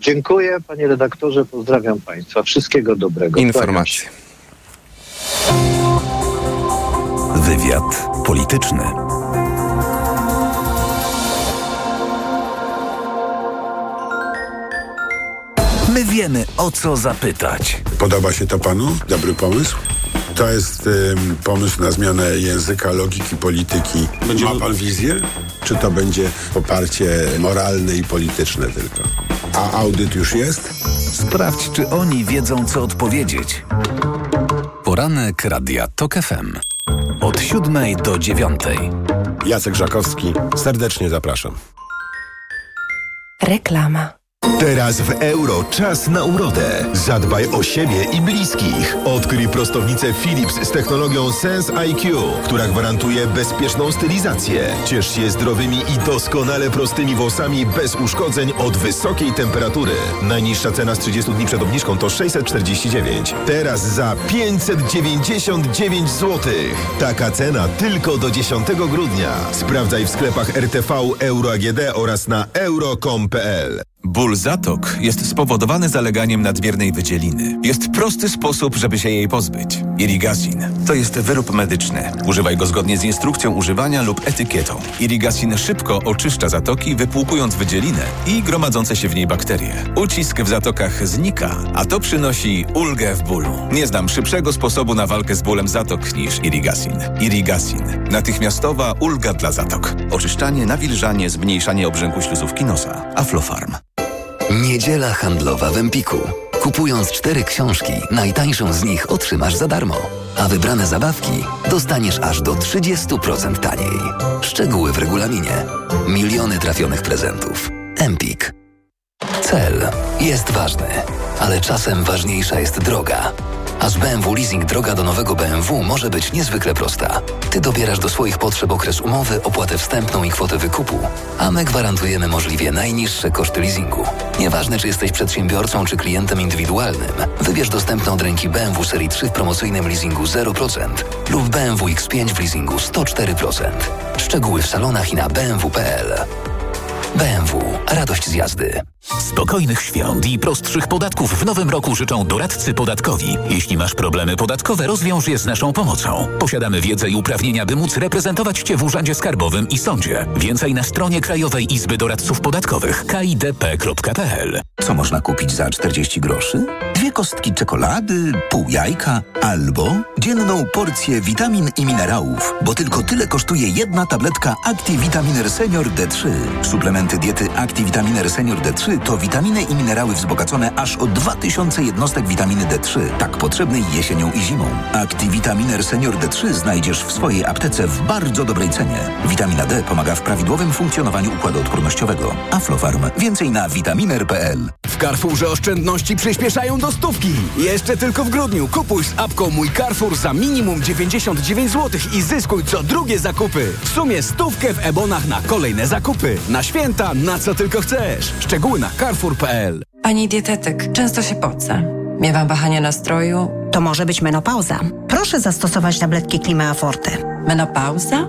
Dziękuję, panie redaktorze, pozdrawiam państwa. Wszystkiego dobrego. Informacje. Wywiad polityczny. My wiemy, o co zapytać. Podoba się to panu? Dobry pomysł? To jest ym, pomysł na zmianę języka, logiki, polityki. Ma pan wizję? Czy to będzie poparcie moralne i polityczne tylko? A audyt już jest? Sprawdź, czy oni wiedzą, co odpowiedzieć. Poranek Radia TOK FM. Od siódmej do dziewiątej. Jacek Żakowski, serdecznie zapraszam. Reklama. Teraz w euro czas na urodę. Zadbaj o siebie i bliskich. Odkryj prostownicę Philips z technologią Sense IQ, która gwarantuje bezpieczną stylizację. Ciesz się zdrowymi i doskonale prostymi włosami bez uszkodzeń od wysokiej temperatury. Najniższa cena z 30 dni przed obniżką to 649. Teraz za 599 zł. Taka cena tylko do 10 grudnia. Sprawdzaj w sklepach RTV Euro AGD oraz na euro.com.pl. Ból zatok jest spowodowany zaleganiem nadmiernej wydzieliny. Jest prosty sposób, żeby się jej pozbyć. Irrigazin. To jest wyrób medyczny. Używaj go zgodnie z instrukcją używania lub etykietą. Irrigazin szybko oczyszcza zatoki, wypłukując wydzielinę i gromadzące się w niej bakterie. Ucisk w zatokach znika, a to przynosi ulgę w bólu. Nie znam szybszego sposobu na walkę z bólem zatok niż Irrigazin. Irrigazin. Natychmiastowa ulga dla zatok. Oczyszczanie, nawilżanie, zmniejszanie obrzęku śluzówki nosa. Aflofarm. Niedziela handlowa w Empiku. Kupując cztery książki, najtańszą z nich otrzymasz za darmo, a wybrane zabawki dostaniesz aż do 30% taniej. Szczegóły w regulaminie. Miliony trafionych prezentów. Empik. Cel jest ważny, ale czasem ważniejsza jest droga. A z BMW Leasing droga do nowego BMW może być niezwykle prosta. Ty dobierasz do swoich potrzeb okres umowy, opłatę wstępną i kwotę wykupu, a my gwarantujemy możliwie najniższe koszty leasingu. Nieważne, czy jesteś przedsiębiorcą, czy klientem indywidualnym, wybierz dostępne od ręki BMW Serii 3 w promocyjnym leasingu 0% lub BMW X5 w leasingu 104%. Szczegóły w salonach i na bmw.pl. BMW. Radość z jazdy. Spokojnych świąt i prostszych podatków w nowym roku życzą doradcy podatkowi. Jeśli masz problemy podatkowe, rozwiąż je z naszą pomocą. Posiadamy wiedzę i uprawnienia, by móc reprezentować Cię w Urzędzie Skarbowym i Sądzie. Więcej na stronie Krajowej Izby Doradców Podatkowych kidp.pl Co można kupić za 40 groszy? Dwie kostki czekolady, pół jajka albo dzienną porcję witamin i minerałów, bo tylko tyle kosztuje jedna tabletka ActiVitaminer Senior D3. Suplementy diety ActiVitaminer Senior D3 to witaminy i minerały wzbogacone aż o 2000 jednostek witaminy D3, tak potrzebnej jesienią i zimą. ActiVitaminer Senior D3 znajdziesz w swojej aptece w bardzo dobrej cenie. Witamina D pomaga w prawidłowym funkcjonowaniu układu odpornościowego. Aflofarm. Więcej na vitaminer.pl. W Carrefourze oszczędności przyspieszają do stówki. Jeszcze tylko w grudniu kupuj z apką Mój Carrefour za minimum 99 zł i zyskuj co drugie zakupy. W sumie stówkę w ebonach na kolejne zakupy. Na święta, na co tylko chcesz. Szczegóły na carrefour.pl Pani dietetyk, często się pocę. Miewam wahania nastroju. To może być menopauza. Proszę zastosować tabletki Klima Forte. Menopauza?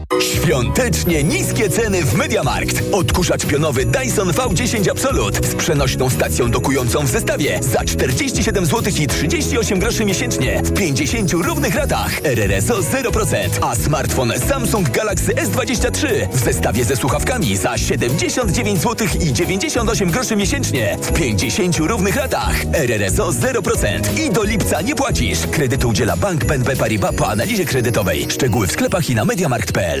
Świątecznie niskie ceny w Mediamarkt. Odkurzacz pionowy Dyson V10 Absolut z przenośną stacją dokującą w zestawie za 47 zł i 38 groszy miesięcznie w 50 równych ratach. RRSO 0%, a smartfon Samsung Galaxy S23 w zestawie ze słuchawkami za 79 zł i 98 groszy miesięcznie w 50 równych ratach. RRSO 0% i do lipca nie płacisz. Kredytu udziela Bank BNP Paribas po analizie kredytowej. Szczegóły w sklepach i na mediamarkt.pl.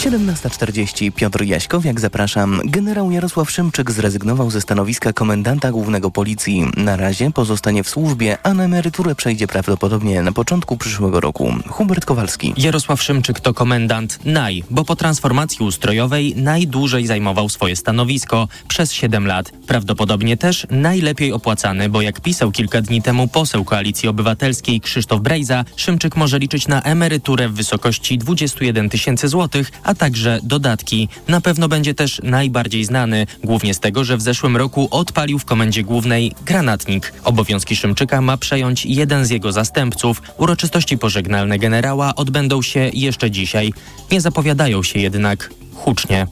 17.40 Piotr Jaśkowiak, zapraszam. Generał Jarosław Szymczyk zrezygnował ze stanowiska komendanta głównego policji. Na razie pozostanie w służbie, a na emeryturę przejdzie prawdopodobnie na początku przyszłego roku. Hubert Kowalski. Jarosław Szymczyk to komendant NAJ, bo po transformacji ustrojowej najdłużej zajmował swoje stanowisko przez 7 lat. Prawdopodobnie też najlepiej opłacany, bo jak pisał kilka dni temu poseł Koalicji Obywatelskiej Krzysztof Brejza, Szymczyk może liczyć na emeryturę w wysokości 21 tysięcy złotych, a także dodatki. Na pewno będzie też najbardziej znany, głównie z tego, że w zeszłym roku odpalił w Komendzie Głównej granatnik. Obowiązki Szymczyka ma przejąć jeden z jego zastępców. Uroczystości pożegnalne generała odbędą się jeszcze dzisiaj. Nie zapowiadają się jednak hucznie.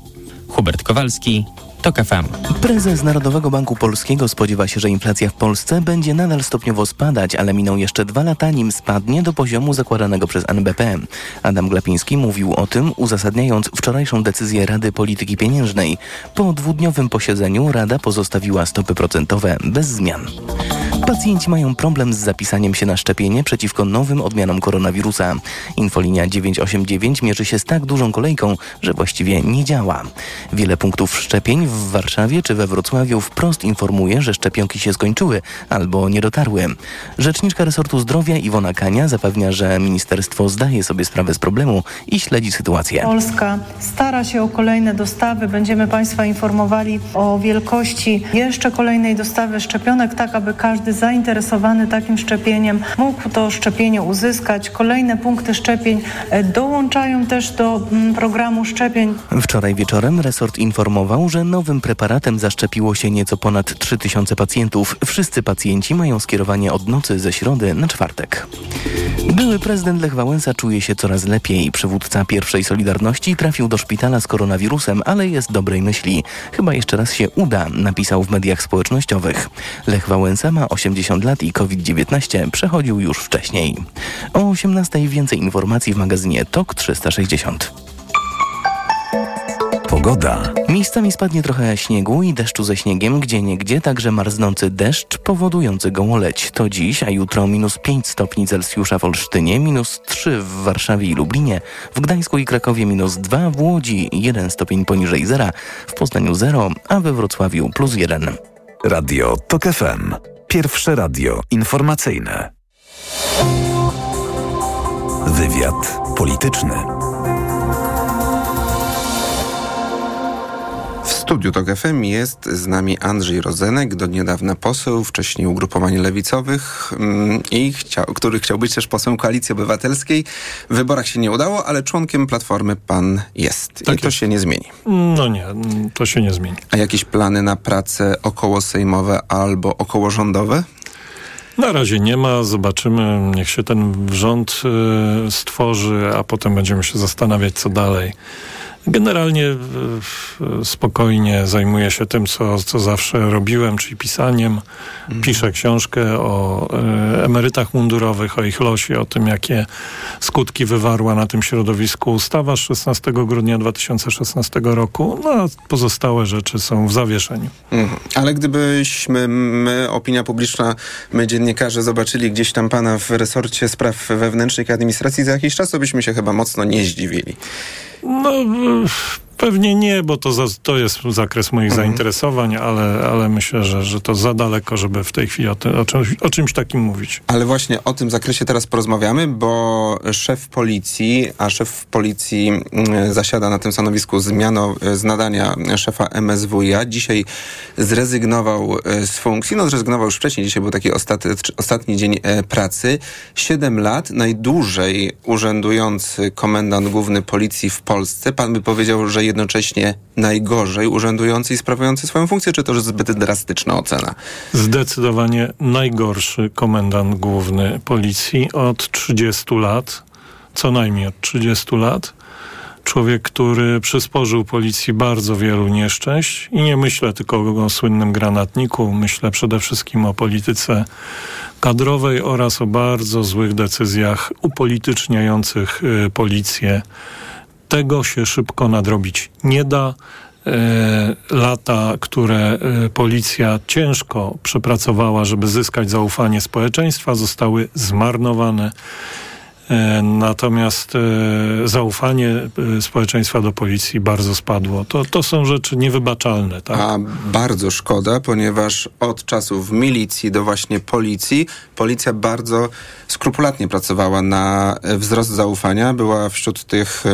Hubert Kowalski, TOK FM. Prezes Narodowego Banku Polskiego spodziewa się, że inflacja w Polsce będzie nadal stopniowo spadać, ale miną jeszcze dwa lata, nim spadnie do poziomu zakładanego przez NBP. Adam Glapiński mówił o tym, uzasadniając wczorajszą decyzję Rady Polityki Pieniężnej. Po dwudniowym posiedzeniu Rada pozostawiła stopy procentowe bez zmian. Pacjenci mają problem z zapisaniem się na szczepienie przeciwko nowym odmianom koronawirusa. Infolinia 989 mierzy się z tak dużą kolejką, że właściwie nie działa. Wiele punktów szczepień w Warszawie czy we Wrocławiu wprost informuje, że szczepionki się skończyły albo nie dotarły. Rzeczniczka resortu zdrowia Iwona Kania zapewnia, że ministerstwo zdaje sobie sprawę z problemu i śledzi sytuację. Polska stara się o kolejne dostawy. Będziemy Państwa informowali o wielkości jeszcze kolejnej dostawy szczepionek, tak aby każdy zainteresowany takim szczepieniem mógł to szczepienie uzyskać. Kolejne punkty szczepień e, dołączają też do mm, programu szczepień. Wczoraj wieczorem resort informował, że nowym preparatem zaszczepiło się nieco ponad 3000 pacjentów. Wszyscy pacjenci mają skierowanie od nocy ze środy na czwartek. Były prezydent Lech Wałęsa czuje się coraz lepiej. Przywódca pierwszej Solidarności trafił do szpitala z koronawirusem, ale jest dobrej myśli. Chyba jeszcze raz się uda, napisał w mediach społecznościowych. Lech Wałęsa ma 80 lat i COVID-19 przechodził już wcześniej. O 18 więcej informacji w magazynie TOK 360. Pogoda. Miejscami spadnie trochę śniegu i deszczu ze śniegiem, gdzie niegdzie także marznący deszcz powodujący gołoleć. To dziś, a jutro minus 5 stopni Celsjusza w Olsztynie, minus 3 w Warszawie i Lublinie, w Gdańsku i Krakowie minus 2, w Łodzi 1 stopień poniżej zera, w Poznaniu 0, a we Wrocławiu plus 1. Radio TOK FM. Pierwsze radio informacyjne. Wywiad polityczny. Studiu TOK FM jest z nami Andrzej Rozenek, do niedawna poseł, wcześniej ugrupowań lewicowych, mm, i chciał, który chciał być też posłem Koalicji Obywatelskiej. W wyborach się nie udało, ale członkiem Platformy pan jest. Tak I to jest. się nie zmieni. No nie, to się nie zmieni. A jakieś plany na prace okołosejmowe albo okołorządowe? Na razie nie ma, zobaczymy, niech się ten rząd y, stworzy, a potem będziemy się zastanawiać, co dalej. Generalnie y, spokojnie zajmuję się tym, co, co zawsze robiłem, czyli pisaniem. Piszę książkę o y, emerytach mundurowych, o ich losie, o tym, jakie skutki wywarła na tym środowisku ustawa z 16 grudnia 2016 roku. No, a pozostałe rzeczy są w zawieszeniu. Mhm. Ale gdybyśmy, my, opinia publiczna, my dziennikarze zobaczyli gdzieś tam pana w resorcie spraw wewnętrznych i administracji za jakiś czas, to byśmy się chyba mocno nie zdziwili. No, y, pewnie nie, bo to, za, to jest zakres moich Mhm. zainteresowań, ale, ale myślę, że, że to za daleko, żeby w tej chwili o, ty, o, czymś, o czymś takim mówić. Ale właśnie o tym zakresie teraz porozmawiamy, bo szef policji, a szef policji mm, zasiada na tym stanowisku zmiano, z nadania szefa MSWiA, dzisiaj zrezygnował e, z funkcji. No zrezygnował już wcześniej, dzisiaj był taki ostatni, ostatni dzień e, pracy. Siedem lat, najdłużej urzędujący komendant główny policji w Polsce. Pan by powiedział, że jednocześnie najgorzej urzędujący i sprawujący swoją funkcję, czy to już zbyt drastyczna ocena? Zdecydowanie najgorszy komendant główny policji od 30 lat, co najmniej od 30 lat. Człowiek, który przysporzył policji bardzo wielu nieszczęść i nie myślę tylko o słynnym granatniku, myślę przede wszystkim o polityce kadrowej oraz o bardzo złych decyzjach upolityczniających y, policję. Tego się szybko nadrobić nie da. E, lata, które e, policja ciężko przepracowała, żeby zyskać zaufanie społeczeństwa, zostały zmarnowane. E, Natomiast e, zaufanie e, społeczeństwa do policji bardzo spadło. To, to są rzeczy niewybaczalne. Tak? A bardzo szkoda, ponieważ od czasów milicji do właśnie policji, policja bardzo skrupulatnie pracowała na wzrost zaufania. Była wśród tych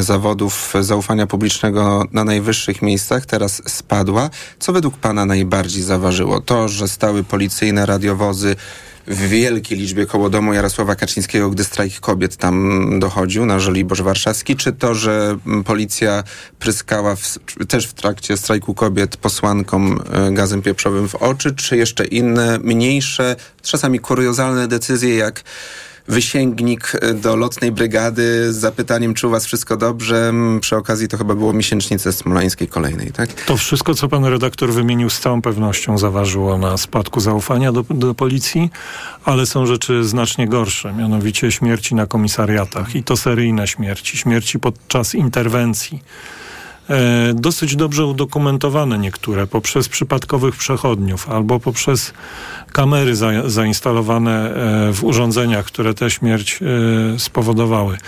zawodów zaufania publicznego na najwyższych miejscach, teraz spadła. Co według pana najbardziej zaważyło? To, że stały policyjne radiowozy w wielkiej liczbie koło domu Jarosława Kaczyńskiego, gdy strajk kobiet tam dochodził na Żoliborz Warszawski, czy to, że mm, policja pryskała w, też w trakcie strajku kobiet posłankom e, gazem pieprzowym w oczy, czy jeszcze inne, mniejsze, czasami kuriozalne decyzje, jak wysięgnik e, do lotnej brygady z zapytaniem, czy u was wszystko dobrze. Przy okazji to chyba było miesięcznice smoleńskiej kolejnej, tak? To wszystko, co pan redaktor wymienił, z całą pewnością zaważyło na spadku zaufania do, do policji, ale są rzeczy znacznie gorsze, mianowicie śmierci na komisariatach i to seryjne śmierci, śmierci podczas interwencji. E, dosyć dobrze udokumentowane niektóre poprzez przypadkowych przechodniów albo poprzez kamery za, zainstalowane e, w urządzeniach, które tę śmierć e, spowodowały.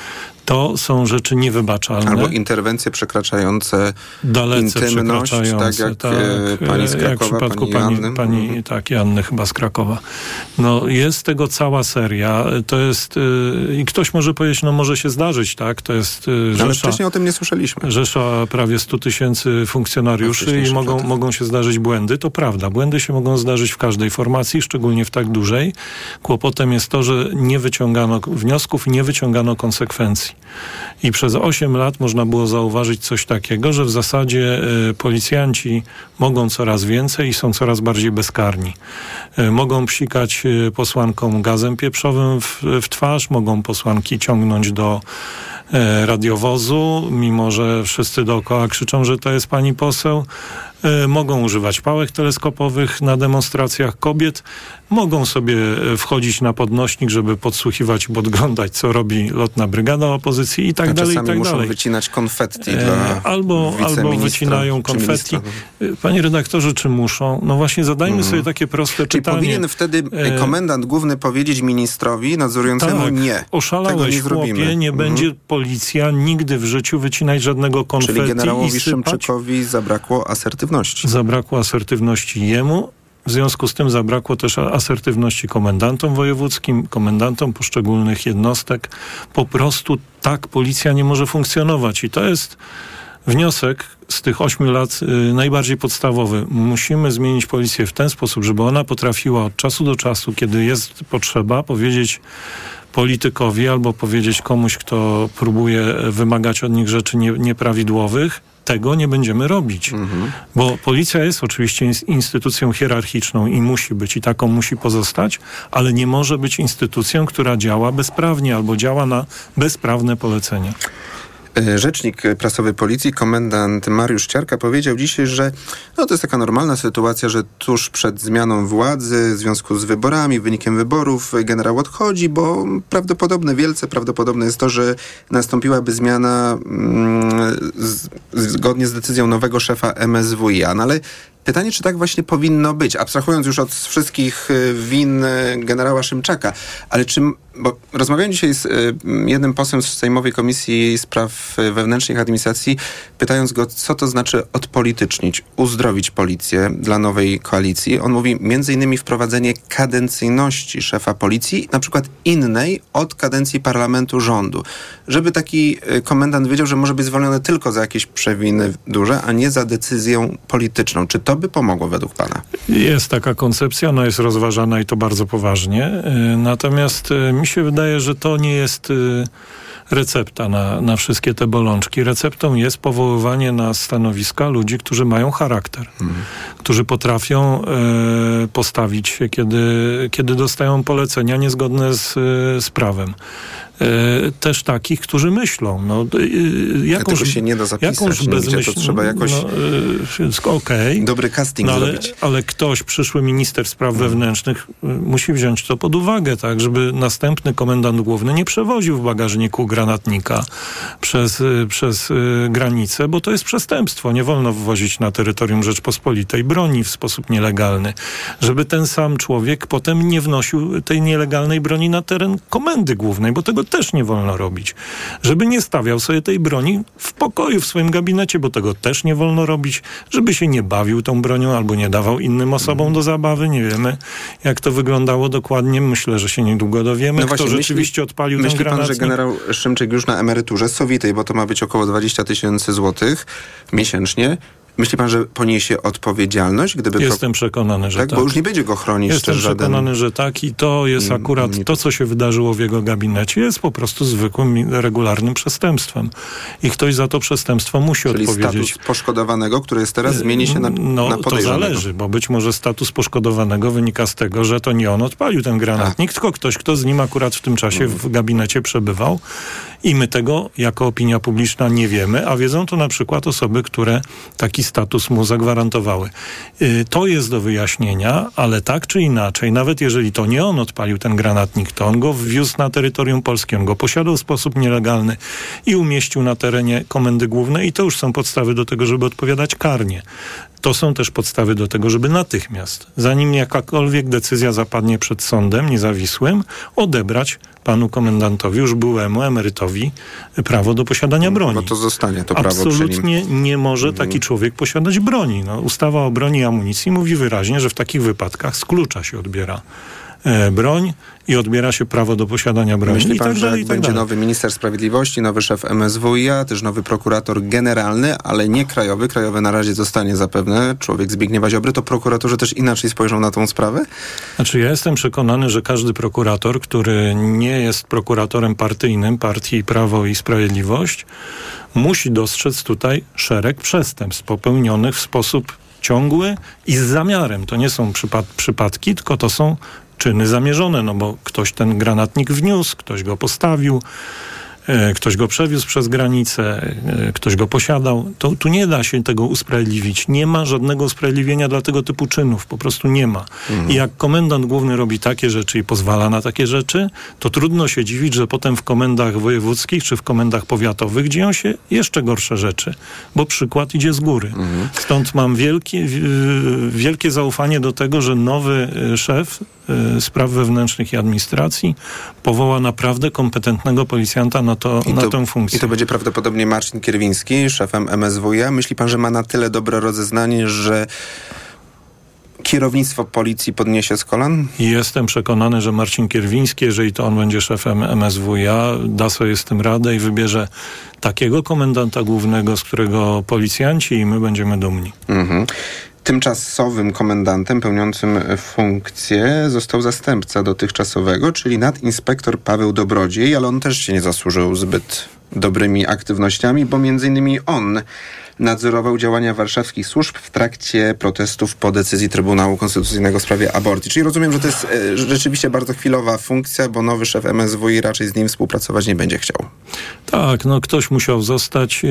To są rzeczy niewybaczalne. Albo interwencje przekraczające Dalece intymność, tak przekraczające, jak e, pani z jak Krakowa, w przypadku pani pani, Joanny. pani Mhm. tak, Janny chyba z Krakowa. No jest tego cała seria. To jest y, i ktoś może powiedzieć, no może się zdarzyć, tak? To jest y, No, Ale rzesza, wcześniej o tym nie słyszeliśmy. rzesza prawie 100 tysięcy funkcjonariuszy i mogą, mogą się zdarzyć błędy. To prawda. Błędy się mogą zdarzyć w każdej formacji, szczególnie w tak dużej. Kłopotem jest to, że nie wyciągano wniosków nie wyciągano konsekwencji. I przez 8 lat można było zauważyć coś takiego, że w zasadzie y, policjanci mogą coraz więcej i są coraz bardziej bezkarni. Y, mogą psikać y, posłankom gazem pieprzowym w, w twarz, mogą posłanki ciągnąć do e, radiowozu, mimo że wszyscy dookoła krzyczą, że to jest pani poseł. E, Mogą używać pałek teleskopowych na demonstracjach kobiet. Mogą sobie e, wchodzić na podnośnik, żeby podsłuchiwać i podglądać, co robi lotna brygada opozycji i tak A dalej, i tak muszą dalej. wycinać konfetti E, dla albo, albo wycinają konfetti. Panie redaktorze, czy muszą? No właśnie zadajmy Mhm. sobie takie proste Czyli pytanie. powinien wtedy komendant główny powiedzieć ministrowi nadzorującemu tak, nie. Tego Oszalałeś, nie zrobimy. chłopie, nie Mhm. będzie policja nigdy w życiu wycinać żadnego konfetti Czyli generałowi sypać. Szymczykowi zabrakło asertywności. Zabrakło asertywności jemu. W związku z tym zabrakło też asertywności komendantom wojewódzkim, komendantom poszczególnych jednostek. Po prostu tak policja nie może funkcjonować i to jest wniosek z tych ośmiu lat y, najbardziej podstawowy. Musimy zmienić policję w ten sposób, żeby ona potrafiła od czasu do czasu, kiedy jest potrzeba, powiedzieć politykowi albo powiedzieć komuś, kto próbuje wymagać od nich rzeczy nie, nieprawidłowych, tego nie będziemy robić. Bo policja jest oczywiście ins- instytucją hierarchiczną i musi być, i taką musi pozostać, ale nie może być instytucją, która działa bezprawnie albo działa na bezprawne polecenia. E, Rzecznik prasowy policji, komendant Mariusz Ciarka powiedział dzisiaj, że no, to jest taka normalna sytuacja, że tuż przed zmianą władzy w związku z wyborami, wynikiem wyborów generał odchodzi, bo prawdopodobne, wielce prawdopodobne jest to, że nastąpiłaby zmiana mm, z, zgodnie z decyzją nowego szefa MSWiA. No ale Pytanie, czy tak właśnie powinno być, abstrahując już od wszystkich win generała Szymczaka, ale czy, bo rozmawiałem dzisiaj z y, jednym posłem z Sejmowej Komisji Spraw Wewnętrznych Administracji, pytając go, co to znaczy odpolitycznić, uzdrowić policję dla nowej koalicji. On mówi między innymi wprowadzenie kadencyjności szefa policji, na przykład innej od kadencji parlamentu rządu. Żeby taki y, komendant wiedział, że może być zwolniony tylko za jakieś przewiny duże, a nie za decyzją polityczną. Czy to by pomogło według pana? Jest taka koncepcja, ona jest rozważana i to bardzo poważnie. Y, Natomiast mi się wydaje, że to nie jest y, recepta na, na wszystkie te bolączki. Receptą jest powoływanie na stanowiska ludzi, którzy mają charakter, którzy potrafią y, postawić się, kiedy, kiedy dostają polecenia niezgodne z, y, z prawem. Y, Też takich, którzy myślą. No, y, jakąś, tego się nie da zapisać jakąś nigdzie, to bezmyśl... trzeba jakoś- No, y, Okej. Dobry casting No, ale, zrobić. ale ktoś, przyszły minister spraw wewnętrznych, y, musi wziąć to pod uwagę, tak, żeby następny komendant główny nie przewoził w bagażniku granatnika przez, przez granicę, bo to jest przestępstwo. Nie wolno wwozić na terytorium Rzeczpospolitej broni w sposób nielegalny. Żeby ten sam człowiek potem nie wnosił tej nielegalnej broni na teren komendy głównej, bo tego też nie wolno robić. Żeby nie stawiał sobie tej broni w pokoju, w swoim gabinecie, bo tego też nie wolno robić. Żeby się nie bawił tą bronią albo nie dawał innym osobom do zabawy. Nie wiemy, jak to wyglądało dokładnie. Myślę, że się niedługo dowiemy, kto myśli- rzeczywiście odpalił ten No Myśli pan, granatnik. że generał Szymczyk już na emeryturze sowitej, bo to ma być około 20 tysięcy złotych miesięcznie, Myśli pan, że poniesie odpowiedzialność, gdyby... Jestem przekonany, że tak. Bo już nie będzie go chronić Jestem też żaden... przekonany, że tak i to jest akurat to, co się wydarzyło w jego gabinecie, jest po prostu zwykłym, regularnym przestępstwem. I ktoś za to przestępstwo musi Czyli odpowiedzieć. status poszkodowanego, który jest teraz, zmieni się na, no, na to zależy, bo być może status poszkodowanego wynika z tego, że to nie on odpalił ten granatnik, tylko ktoś, kto z nim akurat w tym czasie Mhm. w gabinecie przebywał. I my tego jako opinia publiczna nie wiemy, a wiedzą to na przykład osoby, które taki status mu zagwarantowały. Y, To jest do wyjaśnienia, ale tak czy inaczej, nawet jeżeli to nie on odpalił ten granatnik, to on go wwiózł na terytorium polskie, on go posiadał w sposób nielegalny i umieścił na terenie Komendy Głównej i to już są podstawy do tego, żeby odpowiadać karnie. To są też podstawy do tego, żeby natychmiast, zanim jakakolwiek decyzja zapadnie przed sądem niezawisłym, odebrać panu komendantowi, już byłemu emerytowi, prawo do posiadania broni. Bo to zostanie to prawo. Mhm. Absolutnie nie może taki człowiek posiadać broni. No, ustawa o broni i amunicji mówi wyraźnie, że w takich wypadkach z klucza się odbiera broń i odbiera się prawo do posiadania broni Myśli pan, tak że dalej, tak będzie dalej. nowy minister sprawiedliwości, nowy szef MSWiA, też nowy prokurator generalny, ale nie krajowy, krajowy na razie zostanie zapewne człowiek Zbigniewa Ziobry, to prokuratorzy też inaczej spojrzą na tą sprawę? Znaczy ja jestem przekonany, że każdy prokurator, który nie jest prokuratorem partyjnym partii Prawo i Sprawiedliwość, musi dostrzec tutaj szereg przestępstw popełnionych w sposób ciągły i z zamiarem. To nie są przypad przypadki, tylko to są czyny zamierzone, no bo ktoś ten granatnik wniósł, ktoś go postawił, ktoś go przewiózł przez granicę, e, ktoś go posiadał. To, tu nie da się tego usprawiedliwić. Nie ma żadnego usprawiedliwienia dla tego typu czynów. Po prostu nie ma. I jak komendant główny robi takie rzeczy i pozwala na takie rzeczy, to trudno się dziwić, że potem w komendach wojewódzkich czy w komendach powiatowych dzieją się jeszcze gorsze rzeczy, bo przykład idzie z góry. Stąd mam wielkie, wielkie zaufanie do tego, że nowy e, szef e, spraw wewnętrznych i administracji powoła naprawdę kompetentnego policjanta na, to, I na to, tę funkcję. I to będzie prawdopodobnie Marcin Kierwiński, szefem MSWiA. Myśli pan, że ma na tyle dobre rozeznanie, że kierownictwo policji podniesie z kolan? Jestem przekonany, że Marcin Kierwiński, jeżeli to on będzie szefem MSWiA, da sobie z tym radę i wybierze takiego komendanta głównego, z którego policjanci i my będziemy dumni. Mhm. Tymczasowym komendantem pełniącym funkcję został zastępca dotychczasowego, czyli nadinspektor Paweł Dobrodziej, ale on też się nie zasłużył zbyt dobrymi aktywnościami, bo między innymi on nadzorował działania warszawskich służb w trakcie protestów po decyzji Trybunału Konstytucyjnego w sprawie aborcji. Czyli rozumiem, że to jest e, rzeczywiście bardzo chwilowa funkcja, bo nowy szef MSWi raczej z nim współpracować nie będzie chciał. Tak, no ktoś musiał zostać, yy,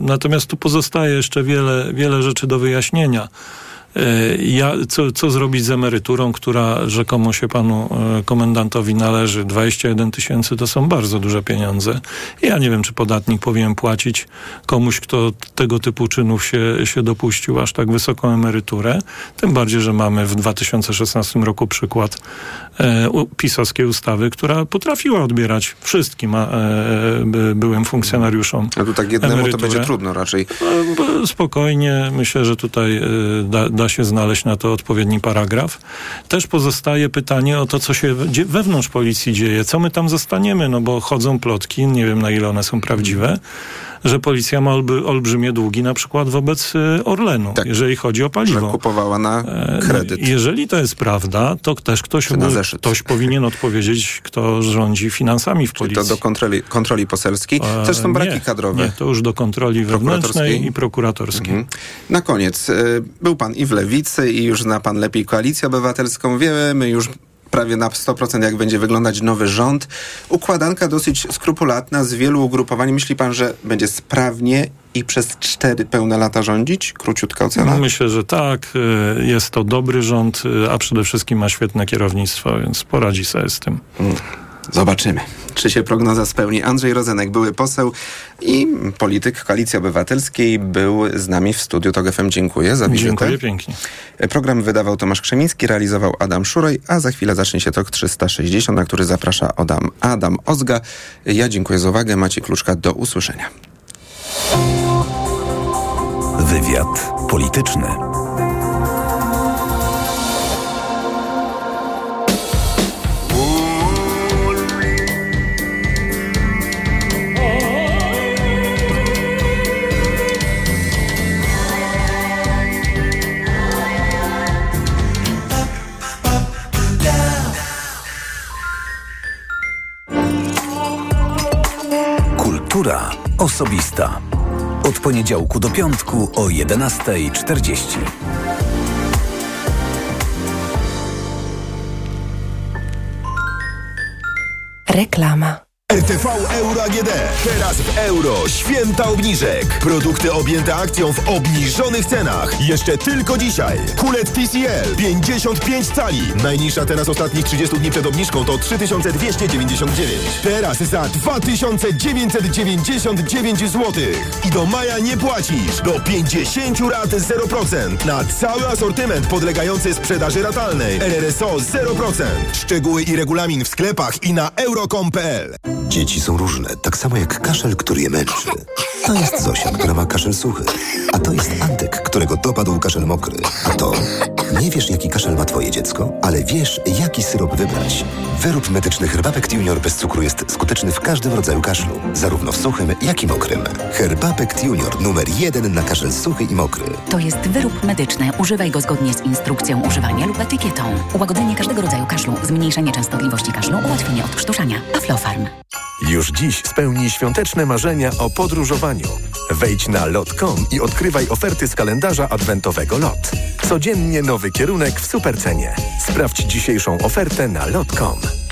natomiast tu pozostaje jeszcze wiele, wiele rzeczy do wyjaśnienia. Yy, Ja, co, co zrobić z emeryturą, która rzekomo się panu e, komendantowi należy? 21 tysięcy to są bardzo duże pieniądze. Ja nie wiem, czy podatnik powinien płacić komuś, kto tego typu czynów się, się dopuścił, aż tak wysoką emeryturę. Tym bardziej, że mamy w 2016 roku przykład pisowskiej ustawy, która potrafiła odbierać wszystkim e, by, byłym funkcjonariuszom. A tu tak jednemu to emeryturę. będzie trudno raczej. E, Spokojnie, myślę, że tutaj e, da, da się znaleźć na to odpowiedni paragraf. Też pozostaje pytanie o to, co się wewnątrz policji dzieje, co my tam zostaniemy, no bo chodzą plotki, nie wiem na ile one są prawdziwe, że policja ma olby, olbrzymie długi na przykład wobec e, Orlenu, jeżeli chodzi o paliwo. Tak. Że kupowała na E, kredyt. jeżeli to jest prawda, to też ktoś, zeszyt. ktoś powinien odpowiedzieć, kto rządzi finansami w policji. To do kontroli, kontroli poselskiej. Też są braki nie, kadrowe. Nie, to już do kontroli wewnętrznej i prokuratorskiej. Mhm. Na koniec, y, był pan i w lewicy i już zna pan lepiej koalicję obywatelską. Wiemy już prawie na 100% jak będzie wyglądać nowy rząd. Układanka dosyć skrupulatna z wielu ugrupowań. Myśli pan, że będzie sprawnie i przez cztery pełne lata rządzić? Króciutka ocena. Myślę, że tak. y, Jest to dobry rząd, y, a przede wszystkim ma świetne kierownictwo, więc poradzi sobie z tym. Zobaczymy, czy się prognoza spełni. Andrzej Rozenek, były poseł i polityk Koalicji Obywatelskiej, był z nami w studiu TOG FM. Dziękuję za wizytę. Dziękuję pięknie. Program wydawał Tomasz Krzemiński, realizował Adam Szuroj, a za chwilę zacznie się TOK 360, na który zaprasza Adam, Adam Ozga. Ja dziękuję za uwagę. Macie Kluczka, do usłyszenia. Wywiad polityczny. Kultura osobista. Od poniedziałku do piątku o 11.40. Reklama. RTV Euro AGD. Teraz w euro. Święta obniżek. Produkty objęte akcją w obniżonych cenach. Jeszcze tylko dzisiaj. Kulet TCL 55 cali. Najniższa teraz ostatnich 30 dni przed obniżką to 3299. Teraz za 2999 zł. I do maja nie płacisz. Do 50 rat 0%. Na cały asortyment podlegający sprzedaży ratalnej. RRSO 0%. Szczegóły i regulamin w sklepach i na euro.com.pl. Dzieci są różne, tak samo jak kaszel, który je męczy. To jest Zosia, która ma kaszel suchy. A to jest Antek, którego dopadł kaszel mokry. A to... Nie wiesz, jaki kaszel ma twoje dziecko, ale wiesz, jaki syrop wybrać. Wyrób medyczny Herbapekt Junior bez cukru jest skuteczny w każdym rodzaju kaszlu. Zarówno w suchym, jak i mokrym. Herbapekt Junior numer jeden na kaszel suchy i mokry. To jest wyrób medyczny. Używaj go zgodnie z instrukcją używania lub etykietą. Ułagodzenie każdego rodzaju kaszlu, zmniejszenie częstotliwości kaszlu, ułatwienie odkrztuszania. Aflofarm. Już dziś spełnij świąteczne marzenia o podróżowaniu. Wejdź na lot.com i odkrywaj oferty z kalendarza adwentowego LOT. Codziennie nowy kierunek w supercenie. Sprawdź dzisiejszą ofertę na lot.com.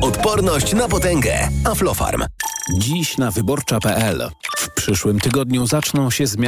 Odporność na potęgę. Aflofarm. Dziś na wyborcza.pl. W przyszłym tygodniu zaczną się zmiany